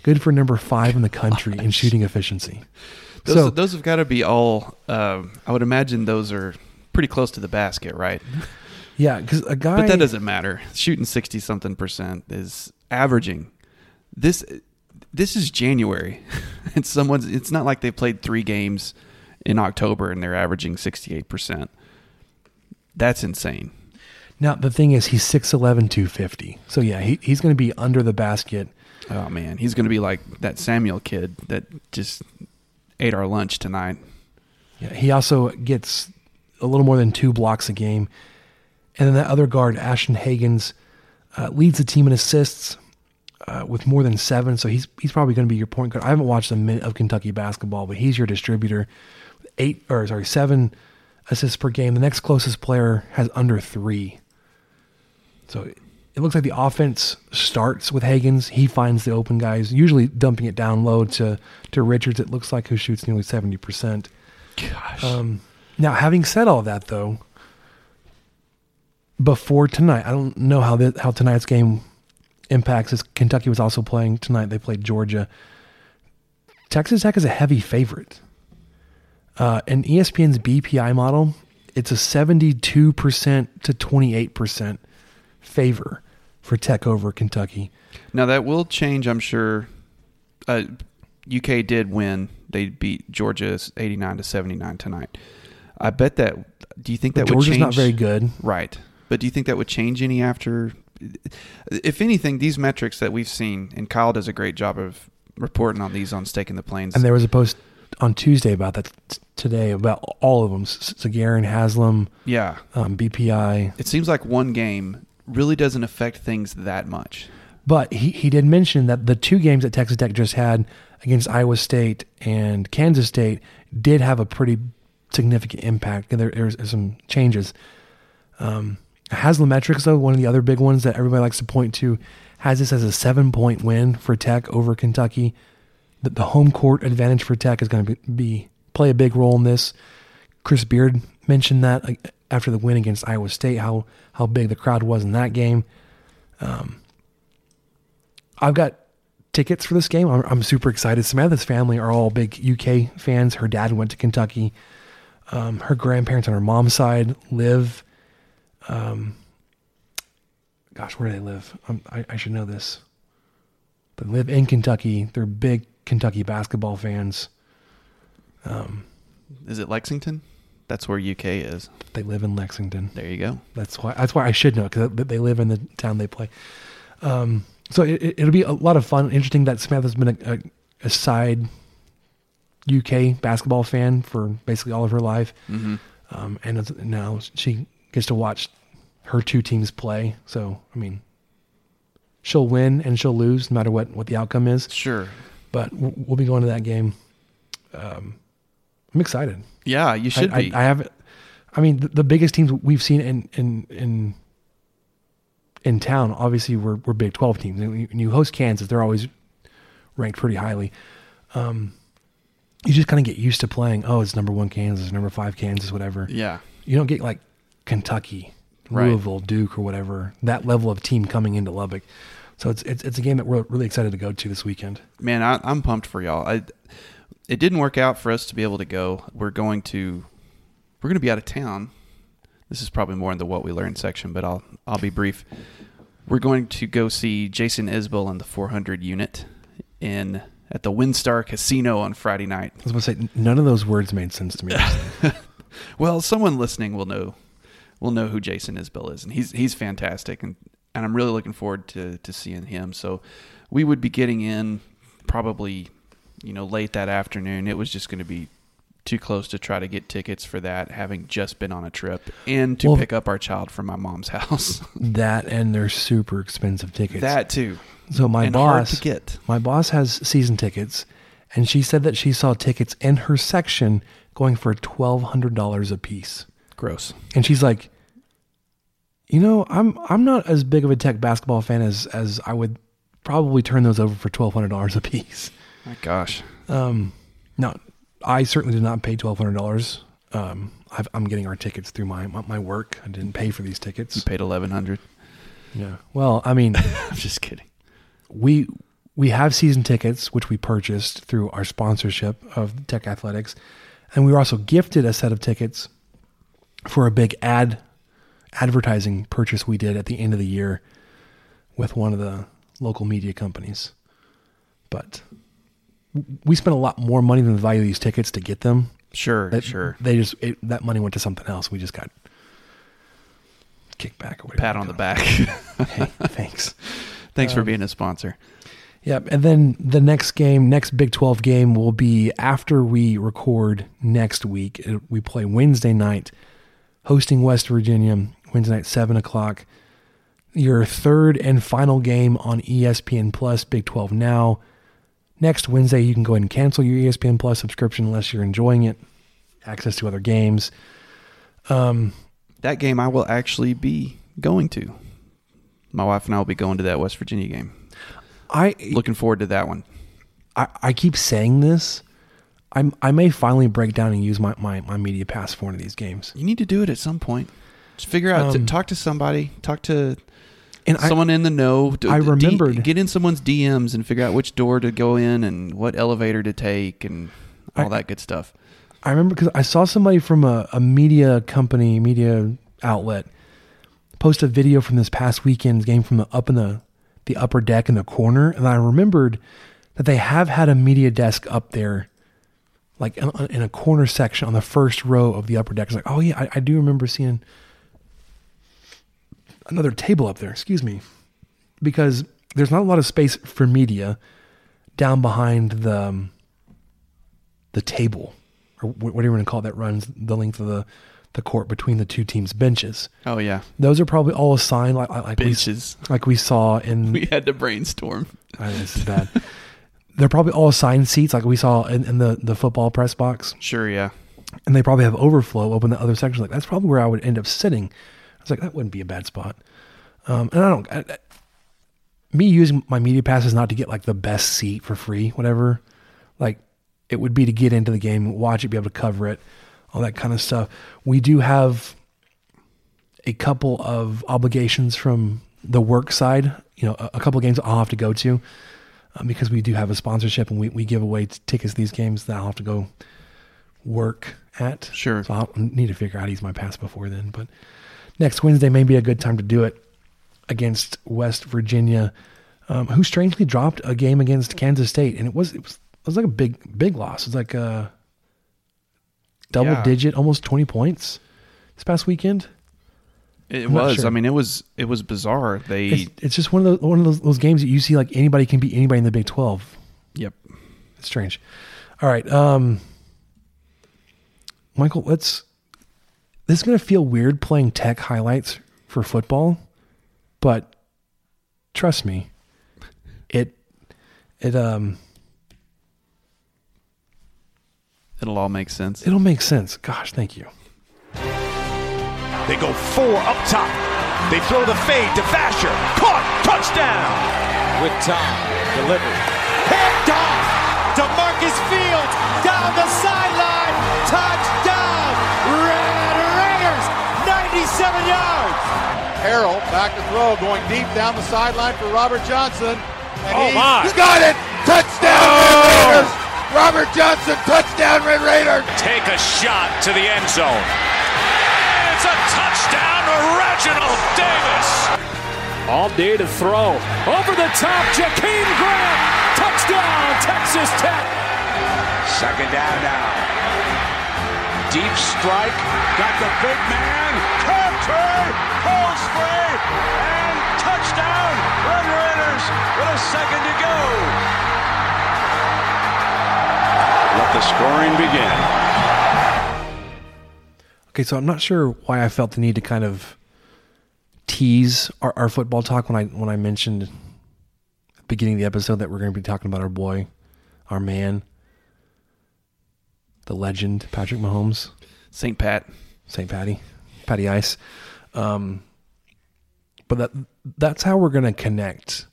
[SPEAKER 3] Good for number five in the country in shooting efficiency.
[SPEAKER 4] Those,
[SPEAKER 3] so
[SPEAKER 4] those have got to be all. Um, I would imagine those are pretty close to the basket, right? <laughs>
[SPEAKER 3] yeah, because a guy.
[SPEAKER 4] But that doesn't matter. Shooting sixty something percent is averaging. This this is January. <laughs> it's someone's. It's not like they played three games in October and they're averaging sixty eight percent. That's insane.
[SPEAKER 3] Now the thing is, he's 6'11", 250. So yeah, he, he's going to be under the basket.
[SPEAKER 4] Oh man, he's going to be like that Samuel kid that just ate our lunch tonight.
[SPEAKER 3] Yeah, he also gets a little more than two blocks a game. And then that other guard, Ashton Hagans, uh, leads the team in assists uh, with more than seven. So he's he's probably going to be your point guard. I haven't watched a minute of Kentucky basketball, but he's your distributor. Eight or sorry, seven assists per game. The next closest player has under three. So it looks like the offense starts with Hagans. He finds the open guys, usually dumping it down low to to Richards. It looks like who shoots nearly seventy percent.
[SPEAKER 4] Gosh.
[SPEAKER 3] Um, now, having said all that, though, before tonight, I don't know how the, how tonight's game impacts. As Kentucky was also playing tonight, they played Georgia. Texas Tech is a heavy favorite. Uh, in ESPN's BPI model, it's a seventy-two percent to twenty-eight percent favor for Tech over Kentucky.
[SPEAKER 4] Now that will change, I'm sure. Uh, UK did win; they beat Georgia eighty-nine to seventy-nine tonight. I bet that. Do you think that
[SPEAKER 3] But
[SPEAKER 4] would
[SPEAKER 3] Georgia's
[SPEAKER 4] change?
[SPEAKER 3] not very good.
[SPEAKER 4] right? But do you think that would change any after? If anything, these metrics that we've seen, and Kyle does a great job of reporting on these on Staking the Plains.
[SPEAKER 3] And there was a post on Tuesday about that t- today about all of them. Sagarin, Haslam,
[SPEAKER 4] yeah,
[SPEAKER 3] um, BPI.
[SPEAKER 4] it seems like one game really doesn't affect things that much.
[SPEAKER 3] But he, he did mention that the two games that Texas Tech just had against Iowa State and Kansas State did have a pretty significant impact. And there, there's, there's some changes. Um, Haslametrics, though, one of the other big ones that everybody likes to point to, has this as a seven point win for Tech over Kentucky. The, home court advantage for Tech is going to be, be play a big role in this. Chris Beard mentioned that after the win against Iowa State, how how big the crowd was in that game. Um, I've got tickets for this game. I'm, I'm super excited. Samantha's family are all big UK fans. Her dad went to Kentucky. Um, her grandparents on her mom's side live. Um, gosh, where do they live? Um, I, I should know this. They live in Kentucky. They're big Kentucky basketball fans. Um,
[SPEAKER 4] Is it Lexington? That's where UK is.
[SPEAKER 3] They live in Lexington.
[SPEAKER 4] There you go.
[SPEAKER 3] That's why. That's why I should know because they live in the town they play. Um, so it, will be a lot of fun, interesting. That Samantha's been a, a, a, side UK basketball fan for basically all of her life,
[SPEAKER 4] mm-hmm.
[SPEAKER 3] um, and now she gets to watch her two teams play. So I mean, she'll win and she'll lose no matter what what the outcome is.
[SPEAKER 4] Sure,
[SPEAKER 3] but we'll be going to that game. Um, I'm excited.
[SPEAKER 4] Yeah, you should
[SPEAKER 3] I,
[SPEAKER 4] be.
[SPEAKER 3] I, I have. I mean, the, the, biggest teams we've seen in in in in town, obviously, we're we're Big Twelve teams. and you host Kansas, they're always ranked pretty highly. Um, you just kind of get used to playing. Oh, it's number one Kansas, number five Kansas, whatever.
[SPEAKER 4] Yeah.
[SPEAKER 3] You don't get like Kentucky, Louisville, right. Duke, or whatever that level of team coming into Lubbock. So it's it's it's a game that we're really excited to go to this weekend.
[SPEAKER 4] Man, I, I'm pumped for y'all. I it didn't work out for us to be able to go. We're going to we're going to be out of town. This is probably more in the what we learned section, but I'll I'll be brief. We're going to go see Jason Isbell and the 400 unit in at the WinStar Casino on Friday night.
[SPEAKER 3] I was going to say none of those words made sense to me. <laughs>
[SPEAKER 4] well, someone listening will know will know who Jason Isbell is, and he's he's fantastic, and and I'm really looking forward to to seeing him. So we would be getting in probably you know, late that afternoon. It was just going to be too close to try to get tickets for that, having just been on a trip and to well, pick up our child from my mom's <laughs> house.
[SPEAKER 3] that and they're super expensive tickets.
[SPEAKER 4] That too.
[SPEAKER 3] So my
[SPEAKER 4] and
[SPEAKER 3] boss, my boss has season tickets, and she said that she saw tickets in her section going for twelve hundred dollars a piece.
[SPEAKER 4] Gross.
[SPEAKER 3] And she's like, you know, I'm I'm not as big of a tech basketball fan as as I would probably turn those over for twelve hundred dollars a piece.
[SPEAKER 4] My gosh.
[SPEAKER 3] Um, no, I certainly did not pay twelve hundred dollars. Um, i am getting our tickets through my my work. I didn't pay for these tickets.
[SPEAKER 4] You paid eleven hundred.
[SPEAKER 3] Yeah. Well, I mean, <laughs>
[SPEAKER 4] I'm just kidding.
[SPEAKER 3] We we have season tickets which we purchased through our sponsorship of Tech Athletics, and we were also gifted a set of tickets for a big ad advertising purchase we did at the end of the year with one of the local media companies. But we spent a lot more money than the value of these tickets to get them.
[SPEAKER 4] Sure,
[SPEAKER 3] that,
[SPEAKER 4] sure.
[SPEAKER 3] They just it, that money went to something else. We just got kickback or.
[SPEAKER 4] Pat on the back. <laughs>
[SPEAKER 3] hey, thanks. <laughs>
[SPEAKER 4] Thanks um, for being a sponsor.
[SPEAKER 3] Yep. And then the next game, next Big 12 game will be after we record next week. We play Wednesday night, hosting West Virginia, Wednesday night, 7 o'clock. Your third and final game on ESPN Plus, Big 12 Now. Next Wednesday, you can go ahead and cancel your ESPN Plus subscription unless you're enjoying it. Access to other games. Um,
[SPEAKER 4] that game I will actually be going to. My wife and I will be going to that West Virginia game.
[SPEAKER 3] I
[SPEAKER 4] looking forward to that one.
[SPEAKER 3] I, I keep saying this. i I may finally break down and use my, my, my media pass for one of these games.
[SPEAKER 4] You need to do it at some point. Just figure out, um, talk to somebody, talk to and someone I, in the know.
[SPEAKER 3] I remembered
[SPEAKER 4] D, get in someone's DMs and figure out which door to go in and what elevator to take and all I, that good stuff.
[SPEAKER 3] I remember because I saw somebody from a, a media company, media outlet, post a video from this past weekend's game from the up in the the upper deck in the corner, and I remembered that they have had a media desk up there, like in, in a corner section on the first row of the upper deck. It's like, oh yeah, I, I do remember seeing another table up there, excuse me, because there's not a lot of space for media down behind the um, the table, or whatever you want to call it, that runs the length of the the court between the two teams' benches.
[SPEAKER 4] Oh yeah,
[SPEAKER 3] those are probably all assigned like like
[SPEAKER 4] benches,
[SPEAKER 3] we, like we saw in. <laughs>
[SPEAKER 4] We had to brainstorm. <laughs>
[SPEAKER 3] Oh, this is bad. They're probably all assigned seats like we saw in, in the the football press box.
[SPEAKER 4] Sure, yeah.
[SPEAKER 3] And they probably have overflow open the other sections. Like that's probably where I would end up sitting was like, that wouldn't be a bad spot. Um, and I don't, I, I- me using my media pass is not to get like the best seat for free, whatever. Like it would be to get into the game, watch it, be able to cover it, all that kind of stuff. We do have a couple of obligations from the work side. You know, a, a couple of games I'll have to go to um, because we do have a sponsorship and we, we give away tickets to these games that I'll have to go work at.
[SPEAKER 4] Sure.
[SPEAKER 3] So I'll need to figure out how to use my pass before then. But next Wednesday may be a good time to do it against West Virginia, um, who strangely dropped a game against Kansas State, and it was it was it was like a big big loss. It was like a double
[SPEAKER 4] Yeah.
[SPEAKER 3] digit, almost twenty points this past weekend.
[SPEAKER 4] It
[SPEAKER 3] I'm
[SPEAKER 4] was.
[SPEAKER 3] sure.
[SPEAKER 4] I mean, it was. It was bizarre. They.
[SPEAKER 3] It's, it's just one of those one of those, those games that you see like anybody can beat anybody in the Big Twelve.
[SPEAKER 4] yep.
[SPEAKER 3] It's strange. All right, um, Michael, let's. This is going to feel weird playing tech highlights for football, but trust me, it it um
[SPEAKER 4] It'll all make sense.
[SPEAKER 3] it'll make sense. Gosh, thank you.
[SPEAKER 5] They go four up top. They throw the fade to Vasher. Caught. Touchdown. With time. Delivered. Picked off. DaMarcus Fields down the sideline. Touchdown. 97 yards.
[SPEAKER 8] Harrell back to throw, going deep down the sideline for Robert Johnson. And
[SPEAKER 5] Oh,
[SPEAKER 8] he
[SPEAKER 5] my.
[SPEAKER 8] got it! Touchdown, Red oh. Raiders! Robert Johnson, touchdown, Red Raiders!
[SPEAKER 5] Take a shot to the end zone. It's a touchdown to Reginald Davis. All day to throw. Over the top, Jakeem Grant. Touchdown, Texas Tech. Second down now. Deep strike. Got the big man. Captain. Pulls free. And touchdown. Red Raiders with a second to go. Let the scoring begin.
[SPEAKER 3] Okay, so I'm not sure why I felt the need to kind of tease our, our football talk when I when I mentioned at the beginning of the episode that we're going to be talking about our boy, our man, the legend Patrick Mahomes,
[SPEAKER 4] St. Pat.
[SPEAKER 3] St. Patty, Patty Ice. Um, but that that's how we're going to connect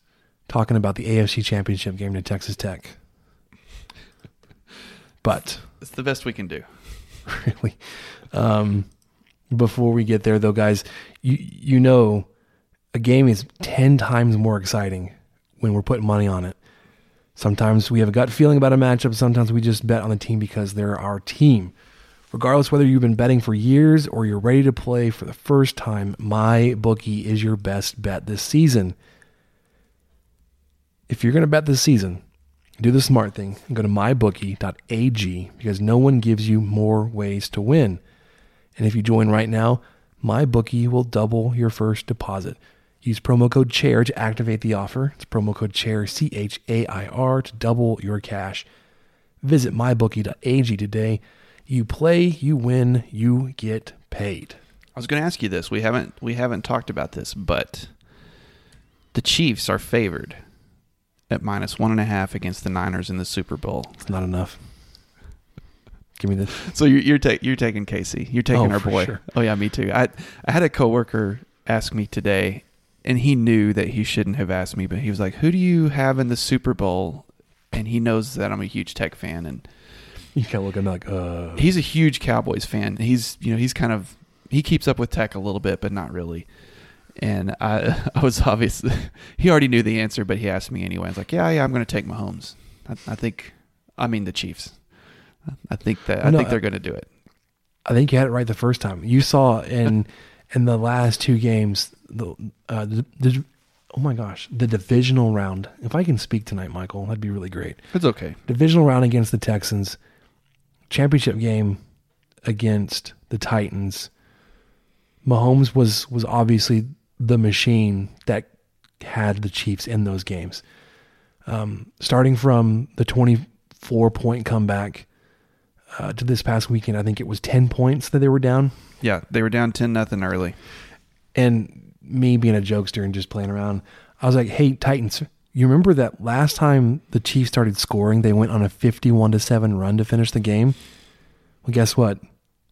[SPEAKER 3] talking about the AFC Championship game to Texas Tech. But
[SPEAKER 4] It's the best we can do. <laughs>
[SPEAKER 3] really. Um, before we get there, though, guys, you you know, a game is ten times more exciting when we're putting money on it. Sometimes we have a gut feeling about a matchup. Sometimes we just bet on the team because they're our team. Regardless whether you've been betting for years or you're ready to play for the first time, my bookie is your best bet this season. If you're going to bet this season, do the smart thing and go to mybookie.ag because no one gives you more ways to win. And if you join right now, MyBookie will double your first deposit. Use promo code CHAIR to activate the offer. It's promo code CHAIR, C H A I R, to double your cash. Visit mybookie.ag today. You play, you win, you get paid.
[SPEAKER 4] I was going to ask you this. We haven't we haven't talked about this, but the Chiefs are favored at minus one and a half against the Niners in the Super Bowl.
[SPEAKER 3] It's not enough. Give me this.
[SPEAKER 4] So you're you're, ta- you're taking Casey. You're taking
[SPEAKER 3] Oh,
[SPEAKER 4] our boy.
[SPEAKER 3] sure.
[SPEAKER 4] Oh yeah, me too. I I had a coworker ask me today, and he knew that he shouldn't have asked me, but he was like, "Who do you have in the Super Bowl?" And he knows that I'm a huge Tech fan, and
[SPEAKER 3] You kind of look at me like, uh.
[SPEAKER 4] he's a huge Cowboys fan. He's you know he's kind of he keeps up with Tech a little bit, but not really. And I <laughs> I was obviously <laughs> he already knew the answer, but he asked me anyway. I was like, yeah, yeah, I'm going to take Mahomes. I, I think I mean the Chiefs. I think that I
[SPEAKER 3] No,
[SPEAKER 4] think they're going to do it.
[SPEAKER 3] I think you had it right the first time. You saw in <laughs> in the last two games the uh, the, the oh my gosh the divisional round. If I can speak tonight, Michael, that'd be really great.
[SPEAKER 4] It's okay.
[SPEAKER 3] Divisional round against the Texans, championship game against the Titans. Mahomes was was obviously the machine that had the Chiefs in those games. Um, starting from the twenty four point comeback uh, to this past weekend, I think it was ten points that they were down.
[SPEAKER 4] Yeah, they were down ten nothing early.
[SPEAKER 3] And me being a jokester and just playing around, I was like, "Hey Titans, you remember that last time the Chiefs started scoring, they went on a fifty-one to seven run to finish the game. Well, guess what?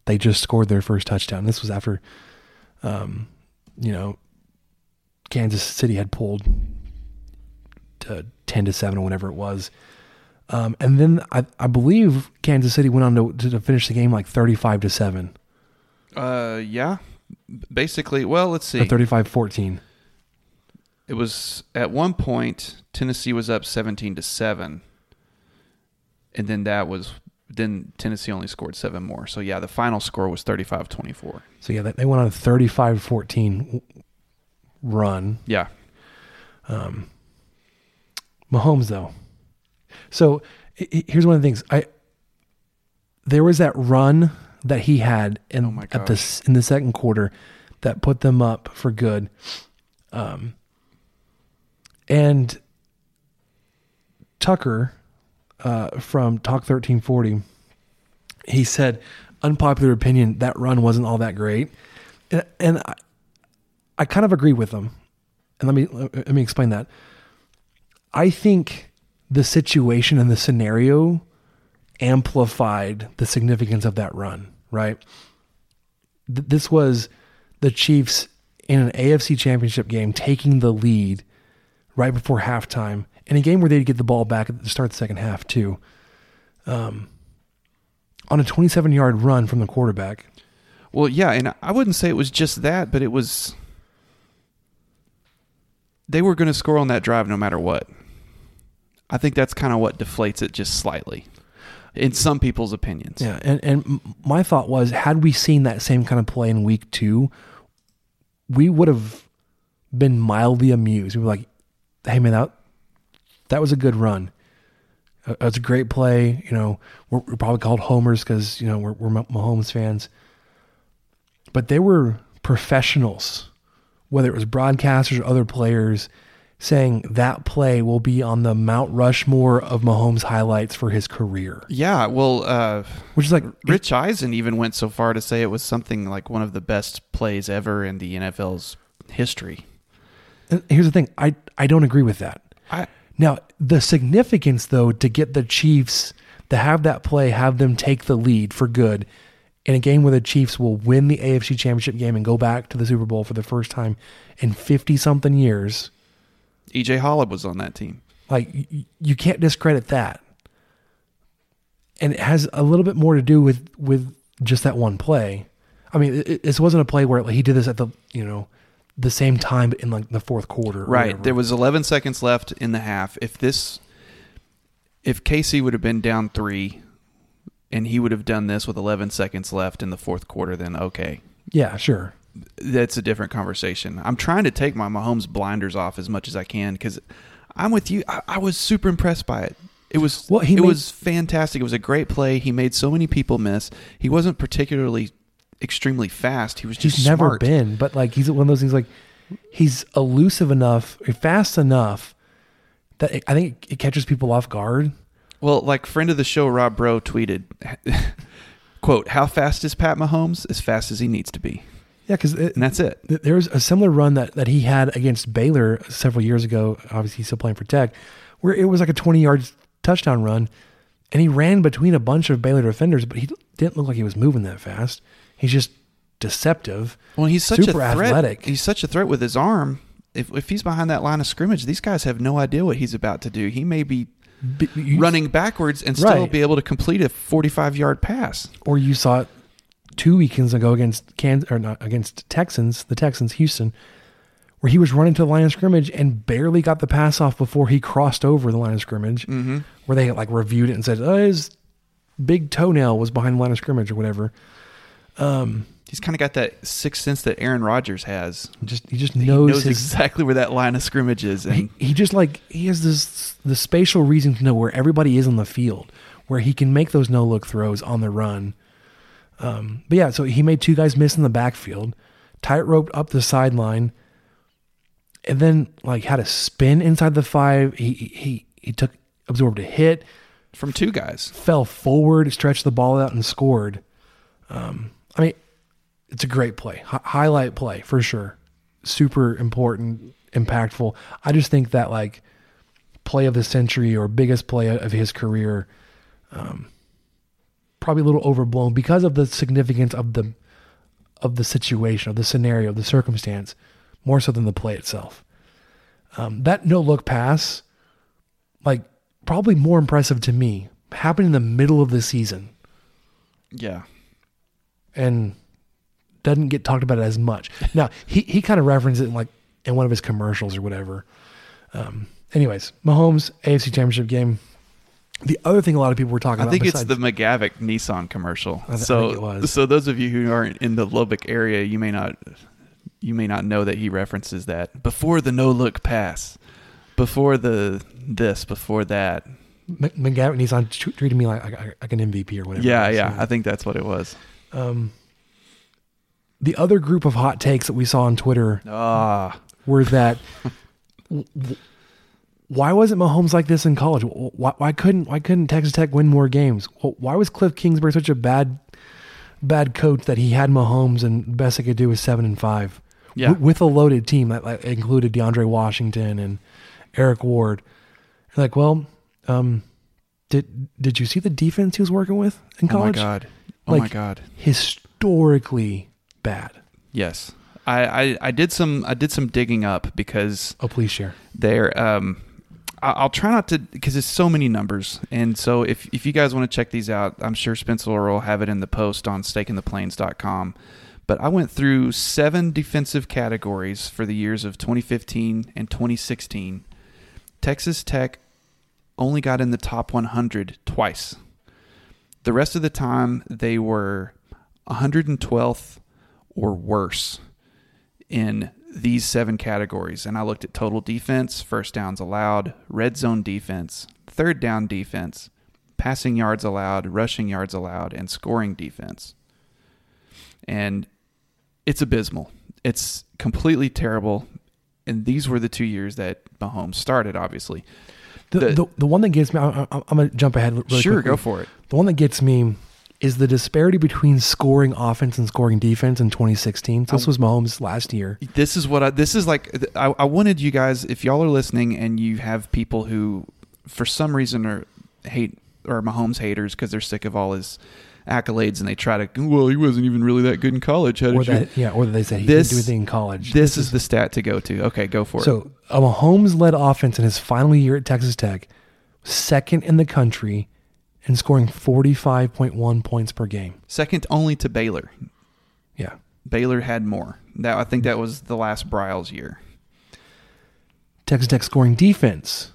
[SPEAKER 3] They just scored their first touchdown. This was after um, you know, Kansas City had pulled to 10 to 7 or whatever it was. Um, and then I, I believe Kansas City went on to, to finish the game like 35 to 7
[SPEAKER 4] Uh, yeah. Basically, well, let's
[SPEAKER 3] or
[SPEAKER 4] see.
[SPEAKER 3] 35 14.
[SPEAKER 4] It was at one point Tennessee was up 17 to 7. And then that was then Tennessee only scored 7 more. So yeah, the final score was 35-24.
[SPEAKER 3] So yeah, they- went on a 35 14 run.
[SPEAKER 4] Yeah.
[SPEAKER 3] Um, Mahomes though. So here's one of the things I there was that run that he had in
[SPEAKER 4] Oh my
[SPEAKER 3] at the in the second quarter that put them up for good. Um, and Tucker uh, from Talk 1340 he said unpopular opinion that run wasn't all that great. And, and I, I kind of agree with him. And let me let me explain that. I think the situation and the scenario amplified the significance of that run, right? Th- This was the Chiefs in an AFC championship game taking the lead right before halftime in a game where they'd get the ball back at the start of the second half, too. Um, on a 27 yard run from the quarterback.
[SPEAKER 4] Well, yeah, and I wouldn't say it was just that, but it was they were going to score on that drive no matter what. I think that's kind of what deflates it just slightly in some people's opinions.
[SPEAKER 3] Yeah, and and my thought was, had we seen that same kind of play in week two, we would have been mildly amused. We were like, "Hey man, that that was a good run. Uh, That's a great play." You know, we're, we're probably called homers because you know we're, we're Mahomes fans, but they were professionals, whether it was broadcasters or other players. Saying that play will be on the Mount Rushmore of Mahomes highlights for his career.
[SPEAKER 4] Yeah, well, uh,
[SPEAKER 3] which is like
[SPEAKER 4] Rich Eisen even went so far to say it was something like one of the best plays ever in the NFL's history.
[SPEAKER 3] And here's the thing I, I don't agree with that.
[SPEAKER 4] I,
[SPEAKER 3] now, the significance, though, to get the Chiefs to have that play, have them take the lead for good in a game where the Chiefs will win the AFC Championship game and go back to the Super Bowl for the first time in 50 something years.
[SPEAKER 4] EJ Holub was on that team.
[SPEAKER 3] Like, you can't discredit that. And it has a little bit more to do with, with just that one play. I mean, it, it- this wasn't a play where he did this at the, you know, the same time in like the fourth quarter.
[SPEAKER 4] Right.
[SPEAKER 3] whatever.
[SPEAKER 4] There was 11 seconds left in the half. If this, if Casey would have been down three, and he would have done this with 11 seconds left in the fourth quarter, then okay,
[SPEAKER 3] Yeah, sure.
[SPEAKER 4] that's a different conversation. I'm trying to take my Mahomes blinders off as much as I can because I'm with you. I, I was super impressed by it. It was
[SPEAKER 3] Well, he
[SPEAKER 4] it
[SPEAKER 3] made-
[SPEAKER 4] was fantastic. It was a great play. He made so many people miss. He wasn't particularly extremely fast. He was just
[SPEAKER 3] he's never
[SPEAKER 4] smart.
[SPEAKER 3] been, but like he's one of those things like he's elusive enough, fast enough that it, I think it catches people off guard.
[SPEAKER 4] Well, like friend of the show Rob Bro tweeted, <laughs> "quote How fast is Pat Mahomes? As fast as he needs to be."
[SPEAKER 3] Yeah, because
[SPEAKER 4] And that's it.
[SPEAKER 3] There was a similar run that, that he had against Baylor several years ago. Obviously, he's still playing for Tech, where it was like a 20 yard touchdown run, and he ran between a bunch of Baylor defenders, but he didn't look like he was moving that fast. He's just deceptive.
[SPEAKER 4] Well, he's such
[SPEAKER 3] super
[SPEAKER 4] a threat.
[SPEAKER 3] athletic.
[SPEAKER 4] He's such a threat with his arm. If if he's behind that line of scrimmage, these guys have no idea what he's about to do. He may be
[SPEAKER 3] you-
[SPEAKER 4] running backwards and still
[SPEAKER 3] Right.
[SPEAKER 4] be able to complete a 45 yard pass.
[SPEAKER 3] or you saw it two weekends ago against Kansas or not against Texans, the Texans, Houston, where he was running to the line of scrimmage and barely got the pass off before he crossed over the line of scrimmage,
[SPEAKER 4] Mm-hmm.
[SPEAKER 3] where they like reviewed it and said, "Oh, his big toenail was behind the line of scrimmage or whatever." Um,
[SPEAKER 4] He's kind of got that sixth sense that Aaron Rodgers has.
[SPEAKER 3] just he just
[SPEAKER 4] He
[SPEAKER 3] knows,
[SPEAKER 4] knows
[SPEAKER 3] his.
[SPEAKER 4] exactly where that line of scrimmage is. And
[SPEAKER 3] he, he just like he has this the spatial reason to know where everybody is on the field, where he can make those no look throws on the run. Um, but yeah, so he made two guys miss in the backfield, tightrope up the sideline, and then like had a spin inside the five. He he he took absorbed a hit,
[SPEAKER 4] from two guys.
[SPEAKER 3] fell forward, stretched the ball out, and scored. Um, I mean, it's a great play, Hi- highlight play for sure. Super important, impactful. I just think that like play of the century or biggest play of his career, um, probably a little overblown because of the significance of the of the situation, of the scenario, of the circumstance, more so than the play itself. Um, that no look pass, like probably more impressive to me, happened in the middle of the season
[SPEAKER 4] Yeah.
[SPEAKER 3] And doesn't get talked about it as much. Now he he kind of referenced it in like in one of his commercials or whatever. Um, anyways, Mahomes AFC Championship game. The other thing a lot of people were talking
[SPEAKER 4] I
[SPEAKER 3] about, I
[SPEAKER 4] think it's the McGavock Nissan commercial.
[SPEAKER 3] Th-
[SPEAKER 4] so,
[SPEAKER 3] think it was.
[SPEAKER 4] so those of you who aren't in the Lubbock area, you may not, you may not know that he references that before the no look pass, before the this, before that.
[SPEAKER 3] M- McGavin Nissan tr- treated me like, like like an MVP or whatever.
[SPEAKER 4] Yeah, yeah, I think that's what it was.
[SPEAKER 3] Um, the other group of hot takes that we saw on Twitter
[SPEAKER 4] Ah,
[SPEAKER 3] were that why wasn't Mahomes like this in college? Why, why couldn't why couldn't Texas Tech win more games? Why was Cliff Kingsbury such a bad bad coach that he had Mahomes and the best he could do was seven and five?
[SPEAKER 4] Yeah.
[SPEAKER 3] W- with a loaded team that like, included DeAndre Washington and Eric Ward. Like, well, um, did did you see the defense he was working with in college?
[SPEAKER 4] oh my god, oh my
[SPEAKER 3] Like,
[SPEAKER 4] god.
[SPEAKER 3] historically bad.
[SPEAKER 4] Yes, I, I, I did some, I did some digging up because
[SPEAKER 3] Oh, please share.
[SPEAKER 4] there um I'll try not to because it's so many numbers, and so if if you guys want to check these out, I'm sure Spencer will have it in the post on stakeintheplains.com. But I went through seven defensive categories for the years of 2015 and 2016. Texas Tech only got in the top 100 twice. The rest of the time, they were 112th or worse in these seven categories. And I looked at total defense, first downs allowed, red zone defense, third down defense, passing yards allowed, rushing yards allowed, and scoring defense. And it's abysmal. It's completely terrible. And these were the two years that Mahomes started, obviously.
[SPEAKER 3] The,
[SPEAKER 4] The-
[SPEAKER 3] the, the one that gets me, I, I'm going to jump ahead. Really
[SPEAKER 4] Sure,
[SPEAKER 3] quickly.
[SPEAKER 4] go for it.
[SPEAKER 3] The one that gets me is the disparity between scoring offense and scoring defense in 2016. So this was Mahomes last year.
[SPEAKER 4] this is what I this is like I, I wanted you guys if y'all are listening and you have people who for some reason are hate or Mahomes haters because they're sick of all his accolades and they try to well he wasn't even really that good in college how did
[SPEAKER 3] Or
[SPEAKER 4] you
[SPEAKER 3] yeah, or that they said he
[SPEAKER 4] This-
[SPEAKER 3] didn't do anything in college.
[SPEAKER 4] this is the stat to go to okay go for it
[SPEAKER 3] So a Mahomes-led offense in his final year at Texas Tech, second in the country, and scoring 45.1 points per game.
[SPEAKER 4] second only to Baylor
[SPEAKER 3] Yeah.
[SPEAKER 4] Baylor had more that I think that was the last Briles year
[SPEAKER 3] Texas Tech scoring defense,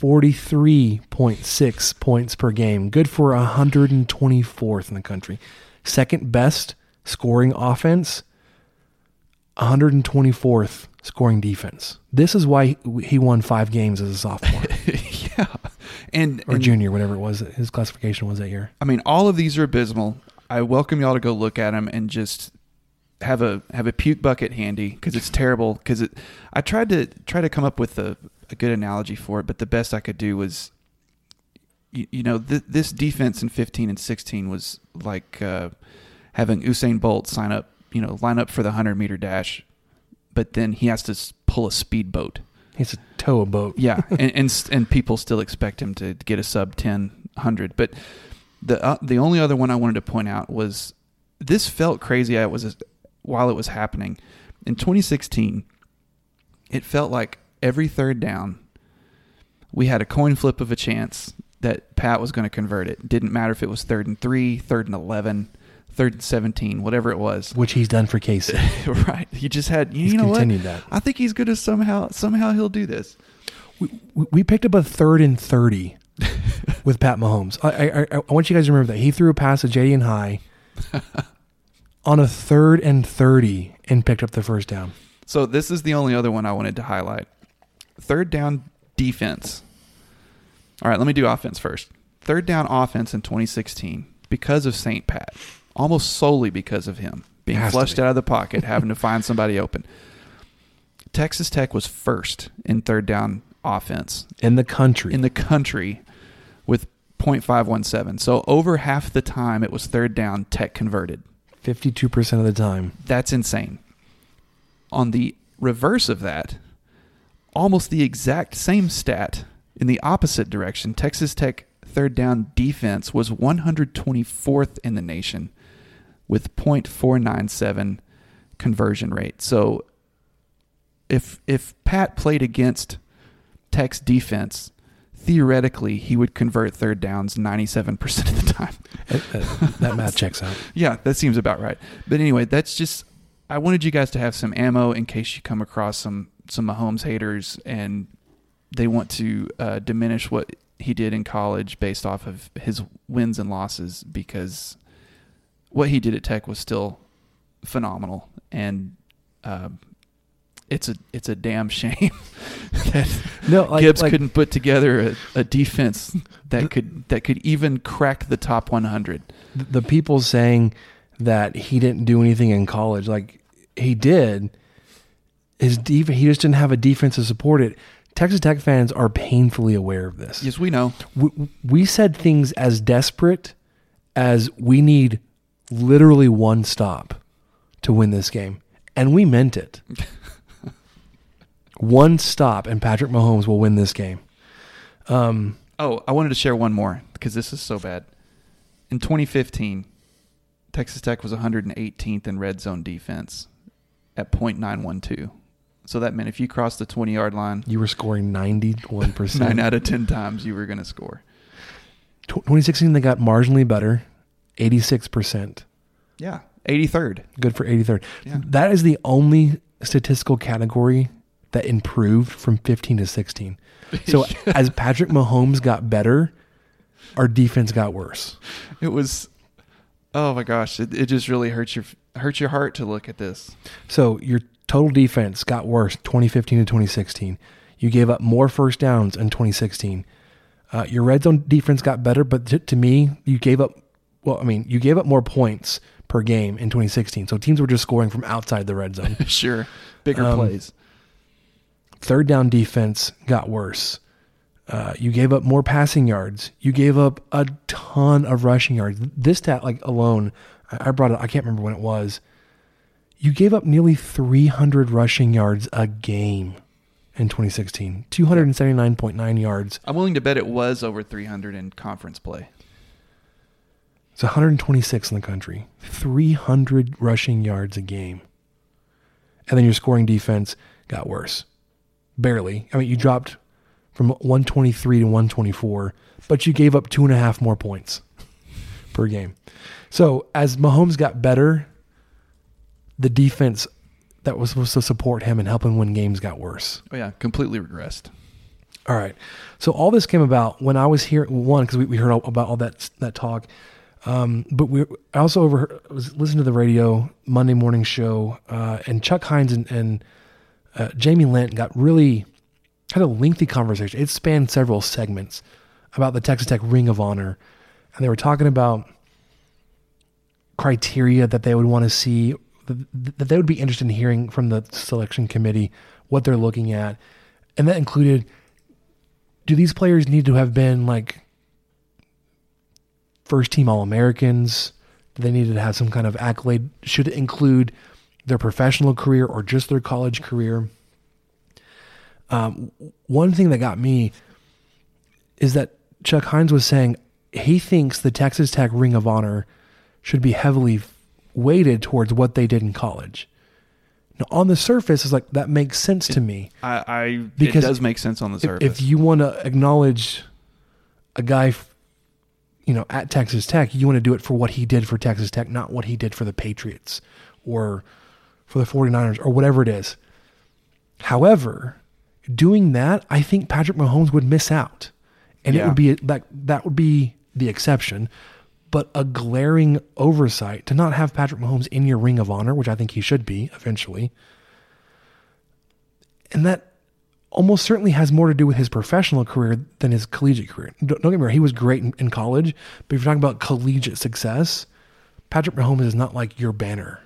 [SPEAKER 3] 43.6 points per game. Good for 124th in the country. Second best scoring offense, 124th scoring defense. This is why he won five games as a sophomore <laughs>
[SPEAKER 4] yeah and,
[SPEAKER 3] or
[SPEAKER 4] and
[SPEAKER 3] junior, whatever it was. His classification was that year.
[SPEAKER 4] I mean, all of these are abysmal. I welcome y'all to go look at them and just have a have a puke bucket handy because it's terrible. Because it, I tried to try to come up with a, a good analogy for it, but the best I could do was, you, you know, th- this defense in 15 and 16 was like uh, having Usain Bolt sign up, you know, line up for the 100 meter dash, but then he has to pull a speedboat.
[SPEAKER 3] He's a tow a boat.
[SPEAKER 4] Yeah, <laughs> and, and and people still expect him to get a sub ten hundred. But the uh, the only other one I wanted to point out was this felt crazy. It was while it was happening in 2016. It felt like every third down, we had a coin flip of a chance that Pat was going to convert it. Didn't matter if it was third and three, third and eleven, third and seventeen, whatever it was.
[SPEAKER 3] Which he's done for Casey. <laughs>
[SPEAKER 4] right. He just had. You
[SPEAKER 3] He's
[SPEAKER 4] know
[SPEAKER 3] continued
[SPEAKER 4] what?
[SPEAKER 3] that.
[SPEAKER 4] I think he's going to somehow somehow he'll do this.
[SPEAKER 3] we, we picked up a third and 30 <laughs> with Pat Mahomes. I, I, I I want you guys to remember that. He threw a pass to JD and High <laughs> on a third and 30 and picked up the first down.
[SPEAKER 4] So this is the only other one I wanted to highlight. Third down defense. All right, let me do offense first. Third down offense in 2016 because of St. Pat, almost solely because of him being flushed
[SPEAKER 3] be.
[SPEAKER 4] out of the pocket, having to <laughs> find somebody open. Texas Tech was first in third down offense
[SPEAKER 3] In the country.
[SPEAKER 4] in the country with .517. So over half the time it was third down, Tech converted.
[SPEAKER 3] 52% of the time.
[SPEAKER 4] That's insane. On the reverse of that, almost the exact same stat in the opposite direction, Texas Tech third down defense was 124th in the nation. with .497 conversion rate. So if if Pat played against Tech's defense, theoretically he would convert third downs 97% of the time.
[SPEAKER 3] that math checks out. <laughs>
[SPEAKER 4] Yeah, that seems about right. But anyway, that's just I wanted you guys to have some ammo in case you come across some some Mahomes haters and they want to uh, diminish what he did in college based off of his wins and losses because what he did at Tech was still phenomenal and uh, it's a it's a damn shame <laughs> that
[SPEAKER 3] No, like-
[SPEAKER 4] Gibbs
[SPEAKER 3] like-
[SPEAKER 4] couldn't put together a, a defense that could that could even crack the top 100.
[SPEAKER 3] the the people saying that he didn't do anything in college, like he did. His def- he just didn't have a defense to support it. Texas Tech fans are painfully aware of this.
[SPEAKER 4] Yes, we know.
[SPEAKER 3] We, we said things as desperate as we need literally one stop to win this game, and we meant it. <laughs> one stop, and Patrick Mahomes will win this game. Um,
[SPEAKER 4] Oh, I wanted to share one more because this is so bad. In 2015, Texas Tech was 118th in red zone defense at .912. So that meant if you crossed the 20 yard line,
[SPEAKER 3] you were scoring ninety one percent.
[SPEAKER 4] nine out of 10 times you were going to score.
[SPEAKER 3] 2016 they got marginally better 86%
[SPEAKER 4] Yeah, 83rd.
[SPEAKER 3] good for 83rd
[SPEAKER 4] Yeah.
[SPEAKER 3] that is the only statistical category that improved from 15 to 16 so <laughs> as patrick mahomes got better our defense got worse
[SPEAKER 4] It was, oh my gosh, it, it just really hurts your hurts your heart to look at this.
[SPEAKER 3] so your total defense got worse 2015 to 2016 you gave up more first downs in 2016 uh, your red zone defense got better but to, to me you gave up well i mean you gave up more points per game in 2016 so teams were just scoring from outside the red zone <laughs>
[SPEAKER 4] Sure, bigger
[SPEAKER 3] Um,
[SPEAKER 4] plays.
[SPEAKER 3] third down defense got worse. Uh, you gave up more passing yards. You gave up a ton of rushing yards. This stat, like alone, I I brought it. I can't remember when it was. You gave up nearly 300 rushing yards a game in 2016. 279.9 yards.
[SPEAKER 4] I'm willing to bet it was over 300 in conference play.
[SPEAKER 3] It's 126 in the country. 300 rushing yards a game. And then your scoring defense got worse. Barely. I mean, you dropped from 123 to 124, but you gave up two and a half more points per game. So as Mahomes got better, the defense that was supposed to support him and help him win games got worse.
[SPEAKER 4] Oh yeah, completely regressed.
[SPEAKER 3] All right. So all this came about when I was here. One, because we, we heard all, about all that that talk, um, but we I also over was listening to the radio Monday morning show, uh, and Chuck Hines and, and uh, Jamie Lent got really had a lengthy conversation. It spanned several segments about the Texas Tech Ring of Honor, and they were talking about criteria that they would want to see that they would be interested in hearing from the selection committee what they're looking at. And that included do these players need to have been like first team all americans do they need to have some kind of accolade? Should it include their professional career or just their college career? Um, one thing that got me is that chuck hines was saying he thinks the texas tech ring of honor should be heavily weighted towards what they did in college. Now, on the surface, it's like that makes sense to me.
[SPEAKER 4] I, I
[SPEAKER 3] Because
[SPEAKER 4] it does make sense on the surface.
[SPEAKER 3] if you want to acknowledge a guy, you know, at Texas Tech, you want to do it for what he did for Texas Tech, not what he did for the Patriots or for the 49ers or whatever it is. However, doing that, I think Patrick Mahomes would miss out. And it would be that that would be the exception, but a glaring oversight to not have Patrick Mahomes in your ring of honor, which I think he should be eventually. And that almost certainly has more to do with his professional career than his collegiate career. Don't, don't get me wrong, he was great in, in college, but if you're talking about collegiate success, Patrick Mahomes is not like your banner.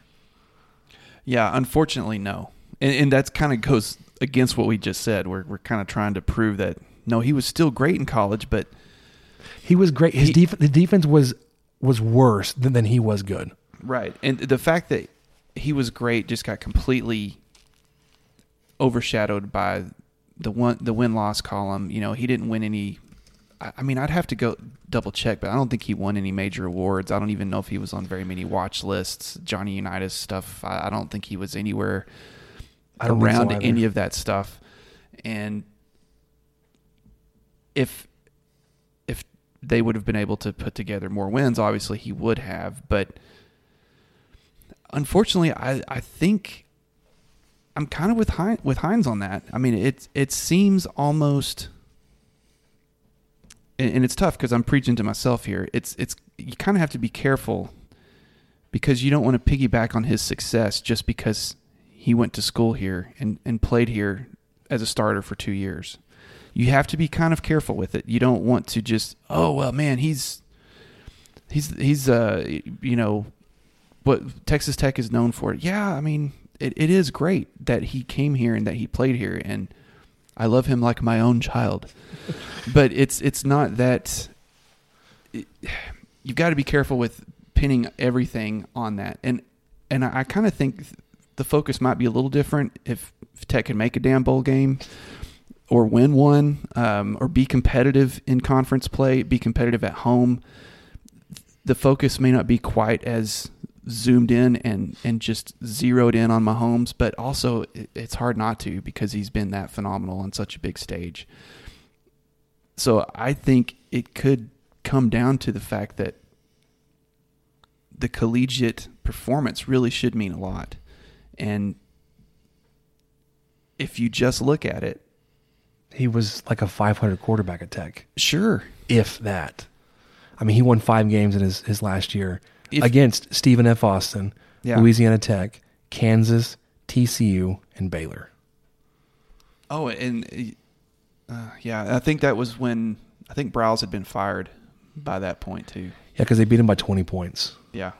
[SPEAKER 4] Yeah, unfortunately, no. And, and that's kind of goes against what we just said. We're, we're kind of trying to prove that, no, he was still great in college, but
[SPEAKER 3] He was great. His, def- his defense was was worse than, than he was good.
[SPEAKER 4] Right. And the fact that he was great just got completely overshadowed by the one the win loss column. You know, he didn't win any I mean, I'd have to go double check, but I don't think he won any major awards. I don't even know if he was on very many watch lists. Johnny Unitas stuff. I, I don't think he was anywhere
[SPEAKER 3] I so
[SPEAKER 4] around any of that stuff. And if they would have been able to put together more wins, obviously he would have. But unfortunately, I I think I'm kind of with Hines, with Hines on that. I mean, it it seems almost, and, and it's tough because I'm preaching to myself here. It's it's you kind of have to be careful because you don't want to piggyback on his success just because he went to school here and, and played here as a starter for two years. You have to be kind of careful with it. You don't want to just oh well man he's he's he's uh you know what Texas Tech is known for. Yeah, I mean it, it is great that he came here and that he played here and I love him like my own child. <laughs> but it's it's not that it, you've got to be careful with pinning everything on that. And and I, I kind of think the focus might be a little different if, if Tech can make a damn bowl game or win one um, or be competitive in conference play, be competitive at home. The focus may not be quite as zoomed in and and just zeroed in on Mahomes, but also it, it's hard not to because he's been that phenomenal on such a big stage. So I think it could come down to the fact that the collegiate performance really should mean a lot. And if you just look at it,
[SPEAKER 3] He was like a 500 quarterback at Tech,
[SPEAKER 4] sure,
[SPEAKER 3] if that. I mean, he won five games in his, his last year
[SPEAKER 4] If-
[SPEAKER 3] against Stephen F. Austin,
[SPEAKER 4] Yeah.
[SPEAKER 3] Louisiana Tech, Kansas, TCU, and Baylor.
[SPEAKER 4] Oh, and uh, yeah, I think that was when I think Briles had been fired by that point too.
[SPEAKER 3] Yeah, because they beat him by 20 points.
[SPEAKER 4] Yeah.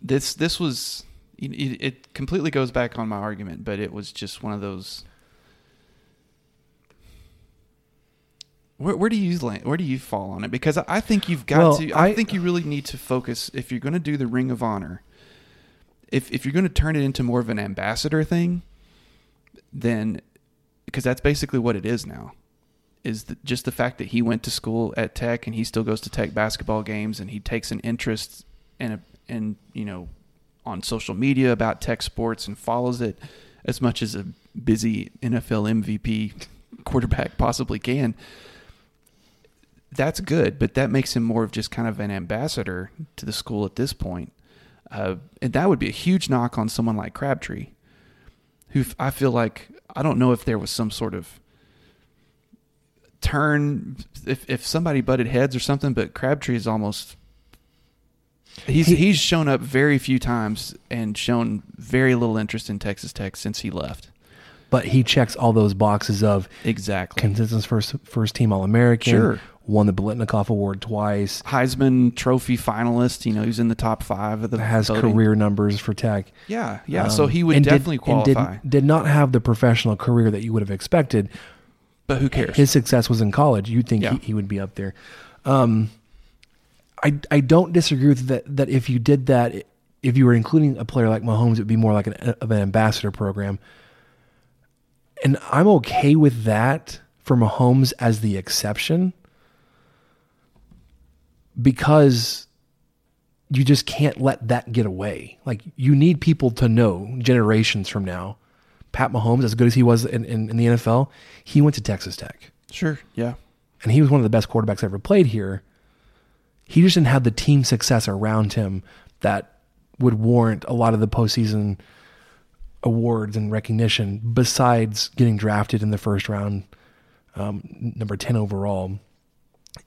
[SPEAKER 4] This this was it, it it completely goes back on my argument, but it was just one of those. Where, where do you land, where do you fall on it? Because I- think you've got
[SPEAKER 3] Well,
[SPEAKER 4] to. I,
[SPEAKER 3] I-
[SPEAKER 4] think you really need to focus if you're going to do the Ring of Honor. If if you're going to turn it into more of an ambassador thing, then because that's basically what it is now is the, just the fact that he went to school at Tech and he still goes to Tech basketball games and he takes an interest in a and you know on social media about Tech sports and follows it as much as a busy NFL MVP quarterback possibly can. That's good, but that makes him more of just kind of an ambassador to the school at this point. Uh, and that would be a huge knock on someone like Crabtree, who I feel like I don't know if there was some sort of turn if if somebody butted heads or something, but Crabtree is almost he's
[SPEAKER 3] He-
[SPEAKER 4] he's shown up very few times and shown very little interest in Texas Tech since he left.
[SPEAKER 3] But he checks all those boxes of
[SPEAKER 4] Exactly.
[SPEAKER 3] consistent first first team All American.
[SPEAKER 4] Sure.
[SPEAKER 3] Won the Biletnikoff Award twice.
[SPEAKER 4] Heisman Trophy finalist, you know, he's in the top five of the
[SPEAKER 3] Has
[SPEAKER 4] voting.
[SPEAKER 3] career numbers for Tech.
[SPEAKER 4] Yeah, yeah. so
[SPEAKER 3] Um,
[SPEAKER 4] he would
[SPEAKER 3] did-
[SPEAKER 4] definitely
[SPEAKER 3] and did-
[SPEAKER 4] qualify.
[SPEAKER 3] did not have the professional career that you would have expected.
[SPEAKER 4] but who cares?
[SPEAKER 3] His success was in college. You'd think
[SPEAKER 4] Yeah.
[SPEAKER 3] he, he would be up there. Um, I I don't disagree with that. That if you did that, if you were including a player like Mahomes, it would be more like an of an ambassador program. And I'm okay with that for Mahomes as the exception because you just can't let that get away. Like you need people to know generations from now. Pat Mahomes, as good as he was in, in, in the NFL, he went to Texas Tech.
[SPEAKER 4] sure, yeah.
[SPEAKER 3] And he was one of the best quarterbacks ever played here. He just didn't have the team success around him that would warrant a lot of the postseason awards and recognition besides getting drafted in the first round, um, number 10 overall,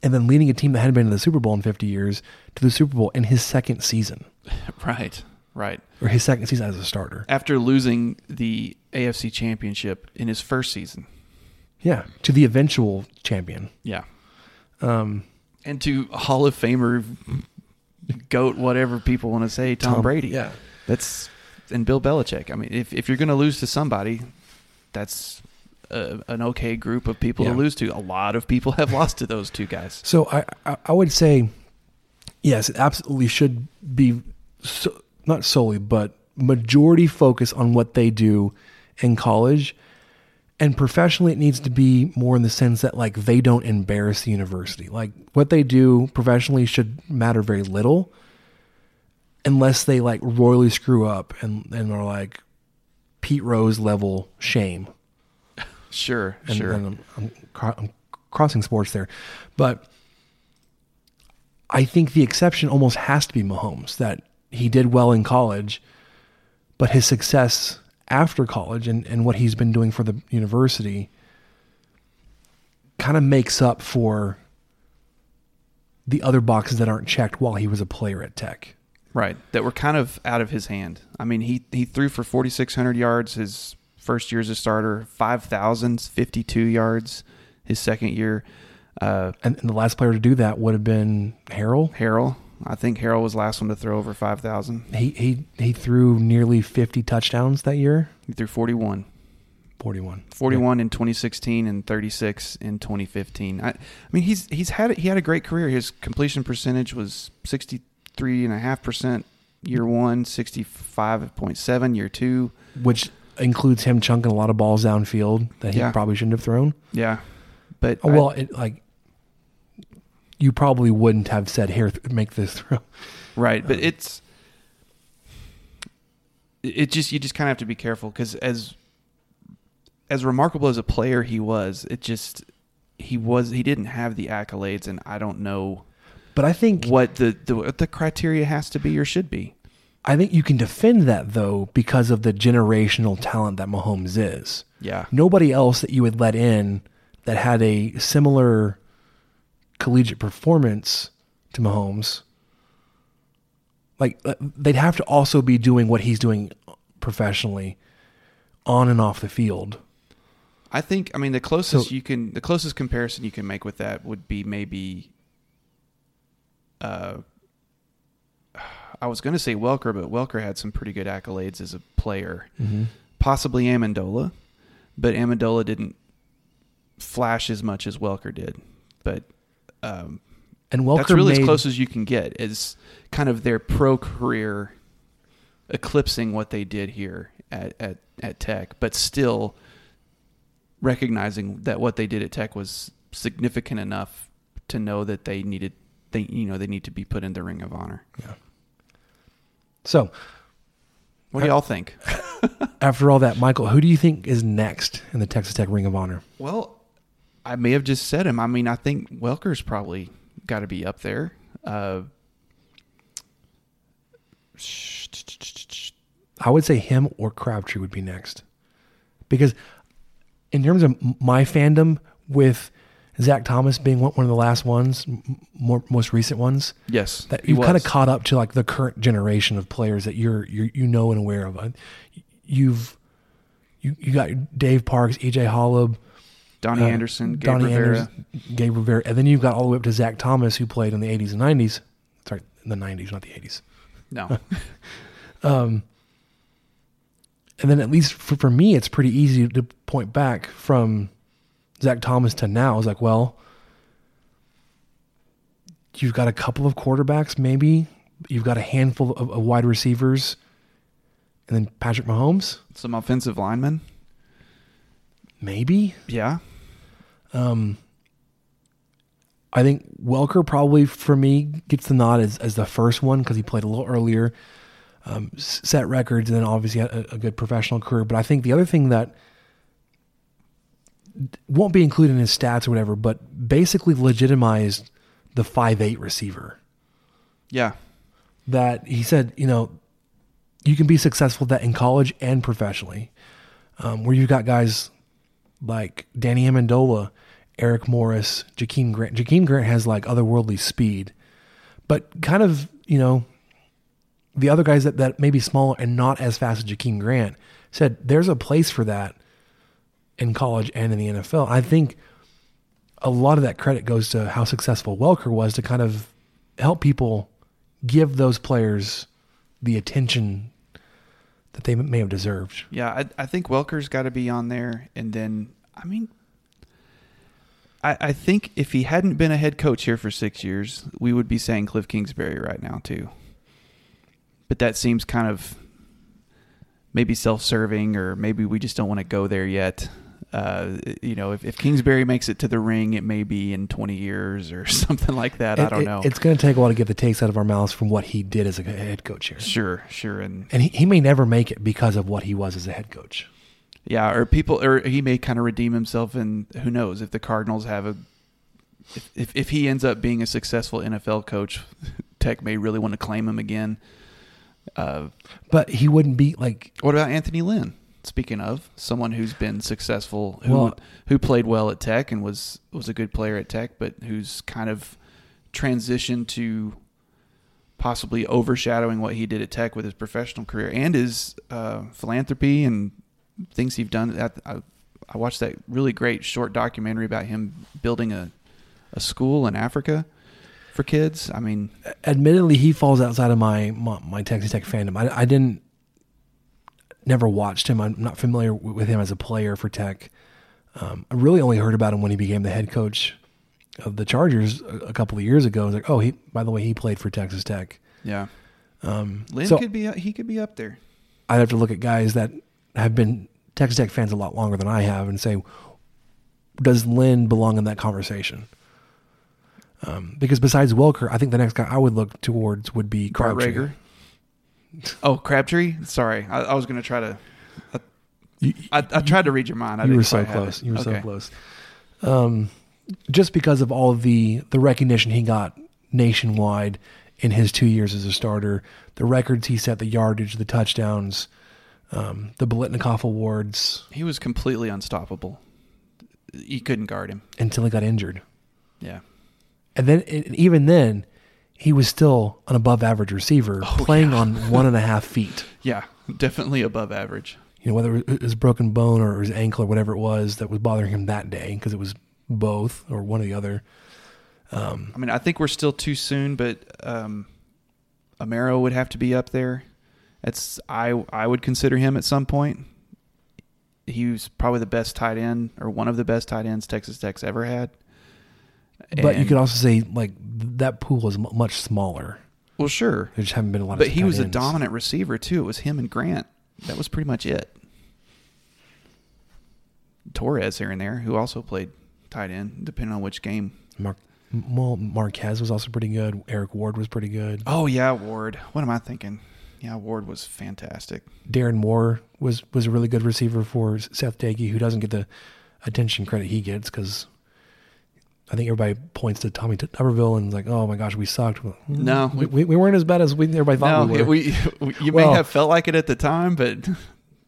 [SPEAKER 3] and then leading a team that hadn't been to the Super Bowl in 50 years to the Super Bowl in his second season, <laughs>
[SPEAKER 4] Right, right.
[SPEAKER 3] or his second season as a starter.
[SPEAKER 4] After losing the AFC Championship in his first season.
[SPEAKER 3] Yeah, to the eventual champion.
[SPEAKER 4] Yeah. Um, and to Hall of Famer, goat, whatever people want to say, Tom,
[SPEAKER 3] Tom-
[SPEAKER 4] Brady.
[SPEAKER 3] yeah.
[SPEAKER 4] that's and Bill Belichick. I mean, if if you're going to lose to somebody, that's a, an okay group of people
[SPEAKER 3] Yeah.
[SPEAKER 4] to lose to. A lot of people have lost to those two guys. <laughs>
[SPEAKER 3] So I, I, I would say, yes, it absolutely should be so, not solely, but majority focus on what they do in college, And professionally, it needs to be more in the sense that like they don't embarrass the university. Like what they do professionally should matter very little, unless they like royally screw up and and are like Pete Rose level shame.
[SPEAKER 4] Sure,
[SPEAKER 3] And,
[SPEAKER 4] sure.
[SPEAKER 3] and I'm, I'm, cro- I'm crossing sports there, but I think the exception almost has to be Mahomes. That he did well in college, but his success after college and, and what he's been doing for the university kind of makes up for the other boxes that aren't checked while he was a player at Tech.
[SPEAKER 4] Right, that were kind of out of his hand. I mean, he he threw for 4600 yards his first year as a starter, 5052 yards his second year. Uh,
[SPEAKER 3] And, and the last player to do that would have been Harrell.
[SPEAKER 4] Harrell, I think Harrell was last one to throw over 5000.
[SPEAKER 3] He he he threw nearly 50 touchdowns that year.
[SPEAKER 4] He threw 41.
[SPEAKER 3] 41.
[SPEAKER 4] 41 in 2016 and 36 in 2015. I, I mean, he's he's had he had a great career. His completion percentage was 63.5% year 1, 65.7 year 2.
[SPEAKER 3] Which includes him chunking a lot of balls downfield that he
[SPEAKER 4] Yeah.
[SPEAKER 3] probably shouldn't have thrown.
[SPEAKER 4] Yeah. But
[SPEAKER 3] Oh,
[SPEAKER 4] I-
[SPEAKER 3] well, it, like you probably wouldn't have said here make this throw.
[SPEAKER 4] Right, but um, it's it just you just kind of have to be careful because as as remarkable as a player he was, it just he was he didn't have the accolades, and I don't know
[SPEAKER 3] But I think
[SPEAKER 4] what the the, what the criteria has to be or should be.
[SPEAKER 3] I think you can defend that though because of the generational talent that Mahomes is.
[SPEAKER 4] Yeah.
[SPEAKER 3] Nobody else that you would let in that had a similar collegiate performance to Mahomes like uh, they'd have to also be doing what he's doing professionally on and off the field.
[SPEAKER 4] I think I mean the closest
[SPEAKER 3] So-
[SPEAKER 4] you can the closest comparison you can make with that would be maybe uh I was going to say Welker, but Welker had some pretty good accolades as a player.
[SPEAKER 3] Mhm.
[SPEAKER 4] Possibly Amendola, but Amendola didn't flash as much as Welker did. But um,
[SPEAKER 3] And Welker
[SPEAKER 4] that's really
[SPEAKER 3] made-
[SPEAKER 4] as close as you can get is kind of their pro career eclipsing what they did here at, at, at Tech, but still recognizing that what they did at Tech was significant enough to know that they needed they you know they need to be put in the ring of honor.
[SPEAKER 3] Yeah. So,
[SPEAKER 4] What do y'all think? <laughs>
[SPEAKER 3] after all that, Michael, who do you think is next in the Texas Tech Ring of Honor?
[SPEAKER 4] Well, I may have just said him. I mean, I think Welker's probably got to be up there. Uh,
[SPEAKER 3] I would say him or Crabtree would be next. Because in terms of my fandom with Zach Thomas being one one of the last ones, more most recent ones,
[SPEAKER 4] Yes,
[SPEAKER 3] that you've kind of caught up to like the current generation of players that you're you you know and aware of. Uh, You've you you got Dave Parks, EJ Holub,
[SPEAKER 4] Donny Anderson, Gabe Rivera.
[SPEAKER 3] Gabe Rivera, and then you've got all the way up to Zach Thomas, who played in the '80s and '90s. Sorry, in the '90s, not the '80s.
[SPEAKER 4] No. <laughs>
[SPEAKER 3] um, and then at least for, for me, it's pretty easy to point back from Zach Thomas to now. is like, well, you've got a couple of quarterbacks, maybe you've got a handful of, of wide receivers, and then Patrick Mahomes,
[SPEAKER 4] Some offensive linemen.
[SPEAKER 3] maybe.
[SPEAKER 4] Yeah.
[SPEAKER 3] Um, I think Welker probably for me gets the nod as, as the first one because he played a little earlier, um, set records, and then obviously had a, a good professional career. But I think the other thing that won't be included in his stats or whatever, but basically legitimized the five eight receiver.
[SPEAKER 4] Yeah.
[SPEAKER 3] That he said, you know, you can be successful that in college and professionally, um, where you've got guys like Danny Amendola, Eric Morris, Jakeem Grant. Jakeem Grant has like otherworldly speed, but kind of, you know, the other guys that, that may be smaller and not as fast as Jakeem Grant said there's a place for that in college and in the NFL. I think a lot of that credit goes to how successful Welker was to kind of help people give those players the attention that they may have deserved.
[SPEAKER 4] Yeah, I, I think Welker's got to be on there, and then I mean, I, I think if he hadn't been a head coach here for six years, we would be saying Kliff Kingsbury right now too. But that seems kind of maybe self-serving, or maybe we just don't want to go there yet. Uh, you know, if, if Kingsbury makes it to the ring, it may be in 20 years or <laughs> something like that. I don't
[SPEAKER 3] it-
[SPEAKER 4] know.
[SPEAKER 3] It's going to take a while to get the taste out of our mouths from what he did as a head coach here.
[SPEAKER 4] sure, sure, and
[SPEAKER 3] And he, he may never make it because of what he was as a head coach.
[SPEAKER 4] Yeah, or people, or he may kind of redeem himself, and who knows if the Cardinals have a, if if, if he ends up being a successful NFL coach, <laughs> Tech may really want to claim him again. Uh,
[SPEAKER 3] But he wouldn't be like
[SPEAKER 4] what about Anthony Lynn? Speaking of someone who's been successful, who
[SPEAKER 3] Well-
[SPEAKER 4] who played well at Tech and was was a good player at Tech, but who's kind of transitioned to possibly overshadowing what he did at Tech with his professional career and his uh, philanthropy and things he's done. At, I, I watched that really great short documentary about him building a a school in Africa for kids. I mean,
[SPEAKER 3] admittedly he falls outside of my my, my Texas Tech fandom. I, I didn't never watched him. I'm not familiar with him as a player for Tech. Um, I really only heard about him when he became the head coach of the Chargers a, a couple of years ago. I was like, oh, he by the way, he played for Texas Tech.
[SPEAKER 4] yeah,
[SPEAKER 3] Um,
[SPEAKER 4] Lynn
[SPEAKER 3] so
[SPEAKER 4] could be he could be up there.
[SPEAKER 3] I'd have to look at guys that have been Texas Tech fans a lot longer than I have and say, does Lynn belong in that conversation? Um, because besides Welker, I think the next guy I would look towards would be Crabtree.
[SPEAKER 4] Oh, Crabtree. Sorry, I, I was going to try to. I, I, I tried to read your mind. I
[SPEAKER 3] you were so close. You were
[SPEAKER 4] Okay.
[SPEAKER 3] so close. Um, just because of all of the the recognition he got nationwide in his two years as a starter, the records he set, the yardage, the touchdowns, um, the Biletnikoff awards,
[SPEAKER 4] He was completely unstoppable. You couldn't guard him.
[SPEAKER 3] until he got injured,
[SPEAKER 4] Yeah.
[SPEAKER 3] and then and even then, he was still an above average receiver,
[SPEAKER 4] Oh,
[SPEAKER 3] playing on one and a half feet. <laughs>
[SPEAKER 4] Yeah, definitely above average.
[SPEAKER 3] You know, whether it was broken bone or his ankle or whatever it was that was bothering him that day, because it was both or one or the other.
[SPEAKER 4] Um, I mean, I think we're still too soon, but um, Amaro would have to be up there. That's I I would consider him at some point. He was probably the best tight end or one of the best tight ends Texas Tech's ever had.
[SPEAKER 3] But you could also say like that pool is m- much smaller.
[SPEAKER 4] well, sure,
[SPEAKER 3] There just haven't been a lot.
[SPEAKER 4] but he was a dominant receiver too. It was him and Grant. That was pretty much it. Torres here and there, who also played tight end, depending on which game.
[SPEAKER 3] Mark, well, Marquez was also pretty good. Eric Ward was pretty good.
[SPEAKER 4] Oh yeah, Ward. What am I thinking? Yeah, Ward was fantastic.
[SPEAKER 3] Darrin Moore was was a really good receiver for Seth Doege, who doesn't get the attention credit he gets because I think everybody points to Tommy Tuberville and is like, "Oh my gosh, we sucked." Mm,
[SPEAKER 4] No,
[SPEAKER 3] we, we, we weren't as bad as we everybody thought
[SPEAKER 4] No,
[SPEAKER 3] we were.
[SPEAKER 4] we, we you
[SPEAKER 3] Well-
[SPEAKER 4] may have felt like it at the time, but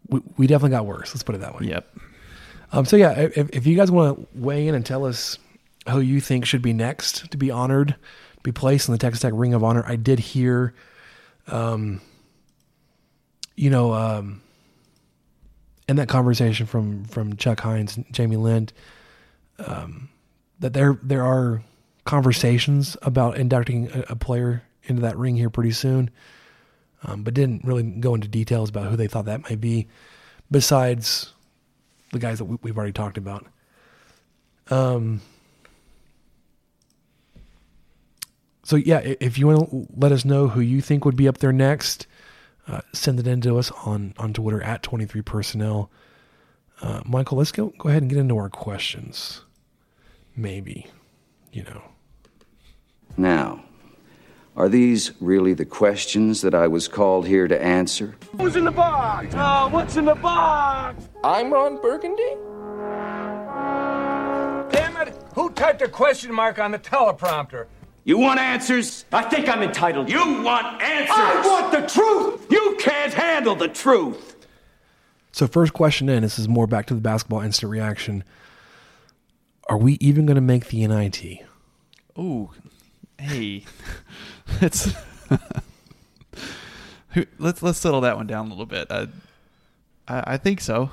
[SPEAKER 3] we, we definitely got worse. Let's put it that way.
[SPEAKER 4] yep.
[SPEAKER 3] Um, so yeah, if, if you guys want to weigh in and tell us who you think should be next to be honored, be placed in the Texas Tech Ring of Honor, I did hear, um, you know, um, in that conversation from from Chuck Hines and Jamie Lind, um, that there there are conversations about inducting a, a player into that ring here pretty soon, um, but didn't really go into details about who they thought that might be, besides the guys that we, we've already talked about. Um. So yeah, if you want to let us know who you think would be up there next, uh, send it in to us on on Twitter at twenty three personnel. Uh, Michael, let's go go ahead and get into our questions. Maybe, you know.
[SPEAKER 12] Now, are these really the questions that I was called here to answer?
[SPEAKER 6] Who's in the box? Oh, what's in the box?
[SPEAKER 13] I'm Ron Burgundy.
[SPEAKER 6] Damn it! Who typed a question mark on the teleprompter?
[SPEAKER 13] You want answers? I think I'm entitled. You want answers? I want the truth. You can't handle the truth.
[SPEAKER 3] So first question in, this is more back to the basketball instant reaction. Are we even going to make the NIT?
[SPEAKER 4] Oh, hey, <laughs> let's <laughs> let's let's settle that one down a little bit. Uh, I, I think so.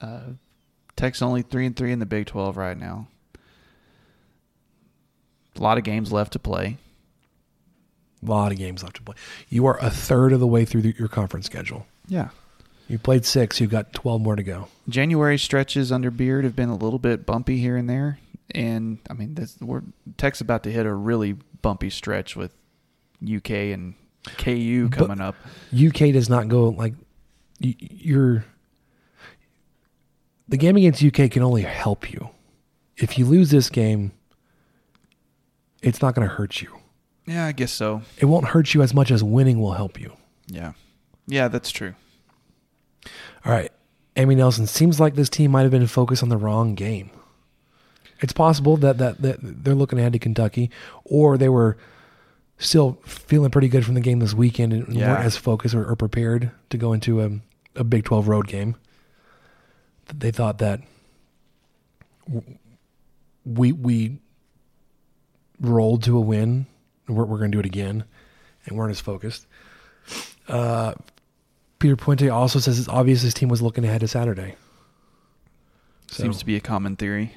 [SPEAKER 4] Uh, Tech's only three and three in the Big Twelve right now. A lot of games left to play.
[SPEAKER 3] A lot of games left to play. You are a third of the way through the, your conference schedule.
[SPEAKER 4] Yeah.
[SPEAKER 3] You played six. You've got twelve more to go.
[SPEAKER 4] January stretches under Beard have been a little bit bumpy here and there, and I mean, this, we're Tech's about to hit a really bumpy stretch with UK and KU
[SPEAKER 3] But-
[SPEAKER 4] coming up.
[SPEAKER 3] UK does not go like you're. the game against UK can only help you. If you lose this game, it's not going to hurt you.
[SPEAKER 4] Yeah, I guess so.
[SPEAKER 3] It won't hurt you as much as winning will help you.
[SPEAKER 4] Yeah. Yeah, that's true.
[SPEAKER 3] All right. Amy Nelson seems like this team might have been focused on the wrong game. It's possible that, that, that they're looking ahead to Kentucky, or they were still feeling pretty good from the game this weekend and
[SPEAKER 4] Yeah.
[SPEAKER 3] weren't as focused or, or prepared to go into a, a Big 12 road game. They thought that we we rolled to a win. and We're, we're going to do it again, and weren't as focused. Uh, Peter Puente also says it's obvious his team was looking ahead to Saturday.
[SPEAKER 4] Seems to be a common theory.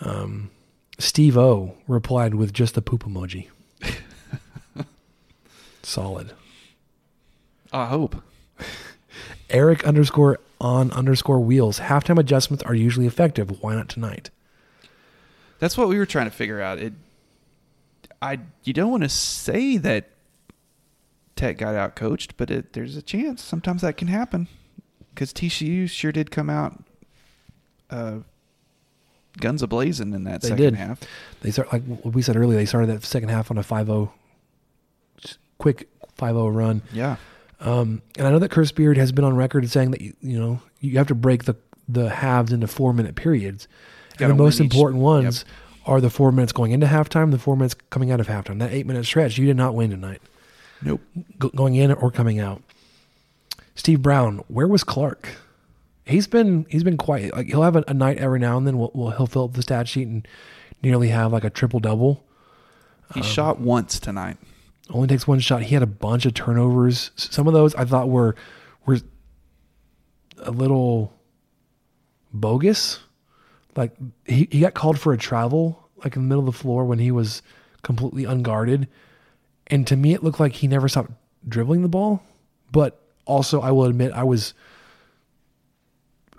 [SPEAKER 3] Um, Steve O replied with just the poop emoji. <laughs> Solid.
[SPEAKER 4] I hope.
[SPEAKER 3] Eric underscore on underscore wheels. Halftime adjustments are usually effective. Why not tonight?
[SPEAKER 4] That's what we were trying to figure out. It, I, you don't want to say that Tech got out coached, but it, there's a chance. Sometimes that can happen because TCU sure did come out uh, guns a blazing in that
[SPEAKER 3] They
[SPEAKER 4] second
[SPEAKER 3] did.
[SPEAKER 4] half.
[SPEAKER 3] They start like we said earlier. They started that second half on a 5-0, quick 5-0 run.
[SPEAKER 4] Yeah.
[SPEAKER 3] Um, and I know that Chris Beard has been on record saying that you, you know you have to break the the halves into four minute periods, and the most
[SPEAKER 4] each-
[SPEAKER 3] important ones are the four minutes going into halftime, the four minutes coming out of halftime. That eight minute stretch, you did not win tonight.
[SPEAKER 4] Nope.
[SPEAKER 3] Go, going in or coming out. Steve Brown, where was Clark? He's been he's been quiet. Like he'll have a, a night every now and then. We'll, we'll he'll fill up the stat sheet and nearly have like a triple double.
[SPEAKER 4] He
[SPEAKER 3] Um,
[SPEAKER 4] shot once tonight.
[SPEAKER 3] Only takes one shot. He had a bunch of turnovers. Some of those I thought were were a little bogus. Like he, he got called for a travel like in the middle of the floor when he was completely unguarded. And to me it looked like he never stopped dribbling the ball. But also I will admit I was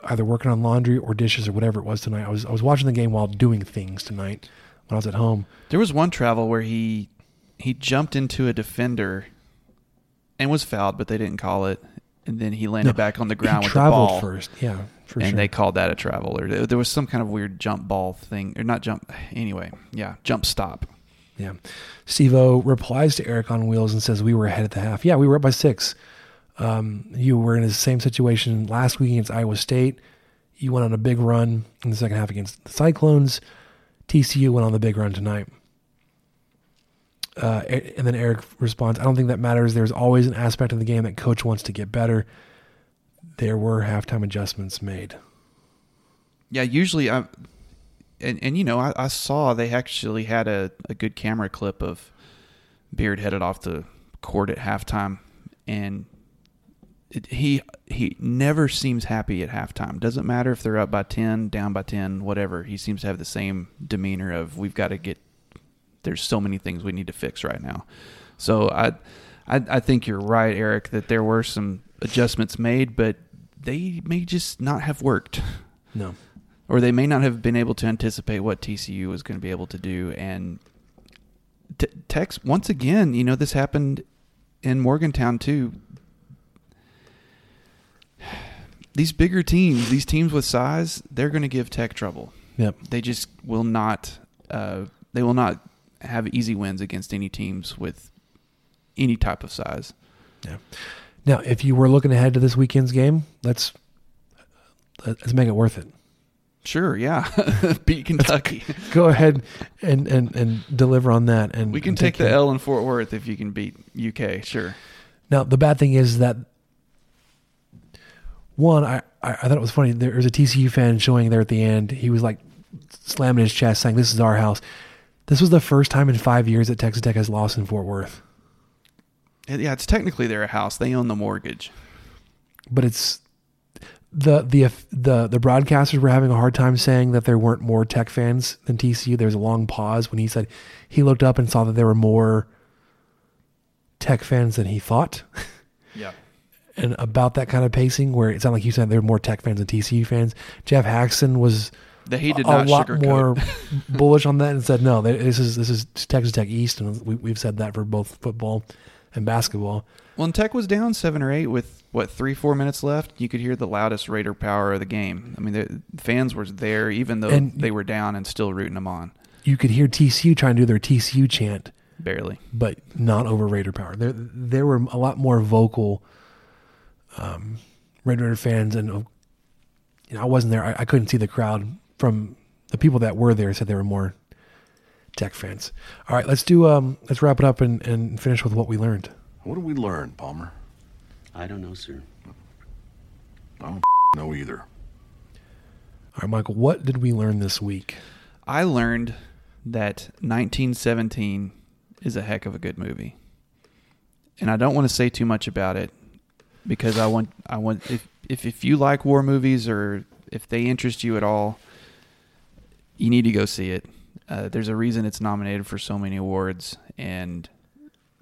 [SPEAKER 3] either working on laundry or dishes or whatever it was tonight. I was I was watching the game while doing things tonight when I was at home.
[SPEAKER 4] There was one travel where he he jumped into a defender and was fouled, but they didn't call it. And then he landed
[SPEAKER 3] No,
[SPEAKER 4] back on the
[SPEAKER 3] he
[SPEAKER 4] ground with the ball
[SPEAKER 3] first. Yeah, for
[SPEAKER 4] and
[SPEAKER 3] sure.
[SPEAKER 4] they called that a travel, or there was some kind of weird jump ball thing, or not jump. Anyway, yeah, jump stop.
[SPEAKER 3] Yeah. Steve O replies to Eric on Wheels and says, We were ahead at the half. Yeah, we were up by six. Um, you were in the same situation last week against Iowa State. You went on a big run in the second half against the Cyclones. TCU went on the big run tonight. Uh, and then Eric responds, I don't think that matters. There's always an aspect of the game that coach wants to get better. There were halftime adjustments made.
[SPEAKER 4] Yeah, usually I, and and you know I, I saw they actually had a, a good camera clip of Beard headed off the court at halftime, and it, he he never seems happy at halftime. Doesn't matter if they're up by ten, down by ten, whatever. He seems to have the same demeanor of we've got to get. There's so many things we need to fix right now. So I, I I think you're right, Eric, that there were some adjustments made, but they may just not have worked.
[SPEAKER 3] No.
[SPEAKER 4] Or they may not have been able to anticipate what TCU was going to be able to do. And t- Tex, once again, you know, this happened in Morgantown too. <sighs> These bigger teams, these teams with size, they're going to give Tech trouble.
[SPEAKER 3] Yep.
[SPEAKER 4] They just will not. Uh, they will not have easy wins against any teams with any type of size.
[SPEAKER 3] Yeah. Now, if you were looking ahead to this weekend's game, let's let's make it worth it.
[SPEAKER 4] Sure, yeah, <laughs> beat Kentucky. <laughs>
[SPEAKER 3] Go ahead and, and, and deliver on that. And
[SPEAKER 4] We can
[SPEAKER 3] and
[SPEAKER 4] take the
[SPEAKER 3] care.
[SPEAKER 4] L in Fort Worth if you can beat UK. Sure.
[SPEAKER 3] Now, the bad thing is that one, I, I, I thought it was funny. There was a TCU fan showing there at the end. He was like slamming his chest, saying, "This is our house." This was the first time in five years that Texas Tech has lost in Fort Worth.
[SPEAKER 4] Yeah, it's technically their house. They own the mortgage.
[SPEAKER 3] but it's the the the the broadcasters were having a hard time saying that there weren't more Tech fans than TCU. There was a long pause when he said he looked up and saw that there were more Tech fans than he thought. <laughs>
[SPEAKER 4] Yeah.
[SPEAKER 3] and about that kind of pacing, where it sounded like you said there were more Tech fans than TCU fans. Geoff Haxton was
[SPEAKER 4] That he did
[SPEAKER 3] a
[SPEAKER 4] not
[SPEAKER 3] lot more <laughs> bullish on that and said no, this is this is Texas Tech East, and we, we've said that for both football and basketball.
[SPEAKER 4] When Tech was down seven or eight with what three four minutes left, you could hear the loudest Raider power of the game. I mean, the fans were there even though
[SPEAKER 3] And-
[SPEAKER 4] they were down and still rooting them on.
[SPEAKER 3] You could hear TCU trying to do their TCU chant,
[SPEAKER 4] Barely.
[SPEAKER 3] but not over Raider power. There, there were a lot more vocal um, Red Raider fans, and you know, I wasn't there. I, I couldn't see the crowd from the people that were there. Said they were more Tech fans. All right, let's do. Um, let's wrap it up and, and finish with what we learned.
[SPEAKER 14] What did we learn, Palmer?
[SPEAKER 15] I don't know, sir.
[SPEAKER 14] I don't know either.
[SPEAKER 3] All right, Michael, what did we learn this week?
[SPEAKER 4] I learned that 1917 is a heck of a good movie. And I don't want to say too much about it because I want I want if if if you like war movies or if they interest you at all, you need to go see it. Uh, there's a reason it's nominated for so many awards, and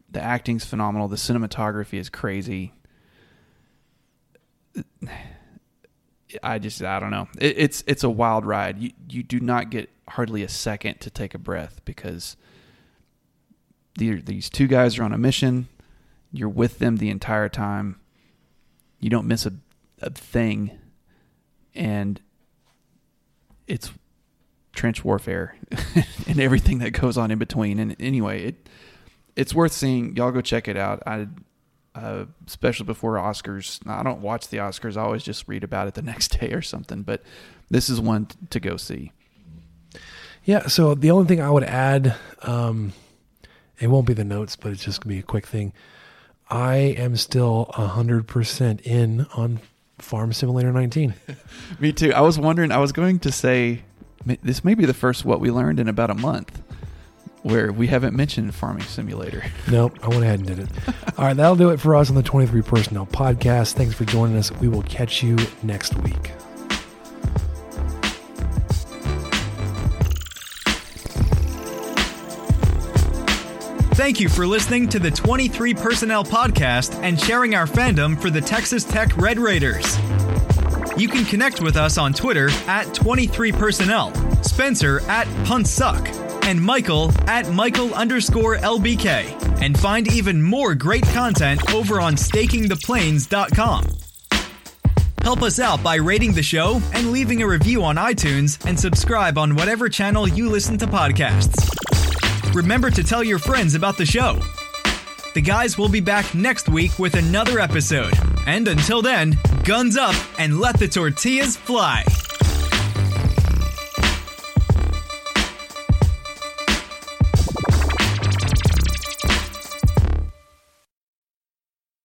[SPEAKER 4] the acting's phenomenal. The cinematography is crazy. I just I don't know. It, it's it's a wild ride. You you do not get hardly a second to take a breath because the, these two guys are on a mission. You're with them the entire time. You don't miss a a thing, and it's trench warfare <laughs> and everything that goes on in between. And anyway, it it's worth seeing. Y'all go check it out. I uh, especially before Oscars. I don't watch the Oscars. I always just read about it the <laughs> next day or something. But this is one t- to go see.
[SPEAKER 3] Yeah. So the only thing I would add, um, it won't be the notes, but it's just gonna be a quick thing. I am still hundred percent in on Farm Simulator 19. <laughs>
[SPEAKER 4] Me too. I was wondering. I was going to say this may be the first what we learned in about a month, where we haven't mentioned Farming Simulator.
[SPEAKER 3] Nope, I went ahead and did it. <laughs> All right, that'll do it for us on the 23 Personnel Podcast. Thanks for joining us. We will catch you next week.
[SPEAKER 2] Thank you for listening to the 23 Personnel Podcast and sharing our fandom for the Texas Tech Red Raiders. You can connect with us on Twitter at 23 Personnel, Spencer at Puntsuck, and Michael at Michael underscore LBK. And find even more great content over on stakingtheplains.com. Help us out by rating the show and leaving a review on iTunes and subscribe on whatever channel you listen to podcasts. Remember to tell your friends about the show. The guys will be back next week with another episode. And until then, guns up and let the tortillas fly.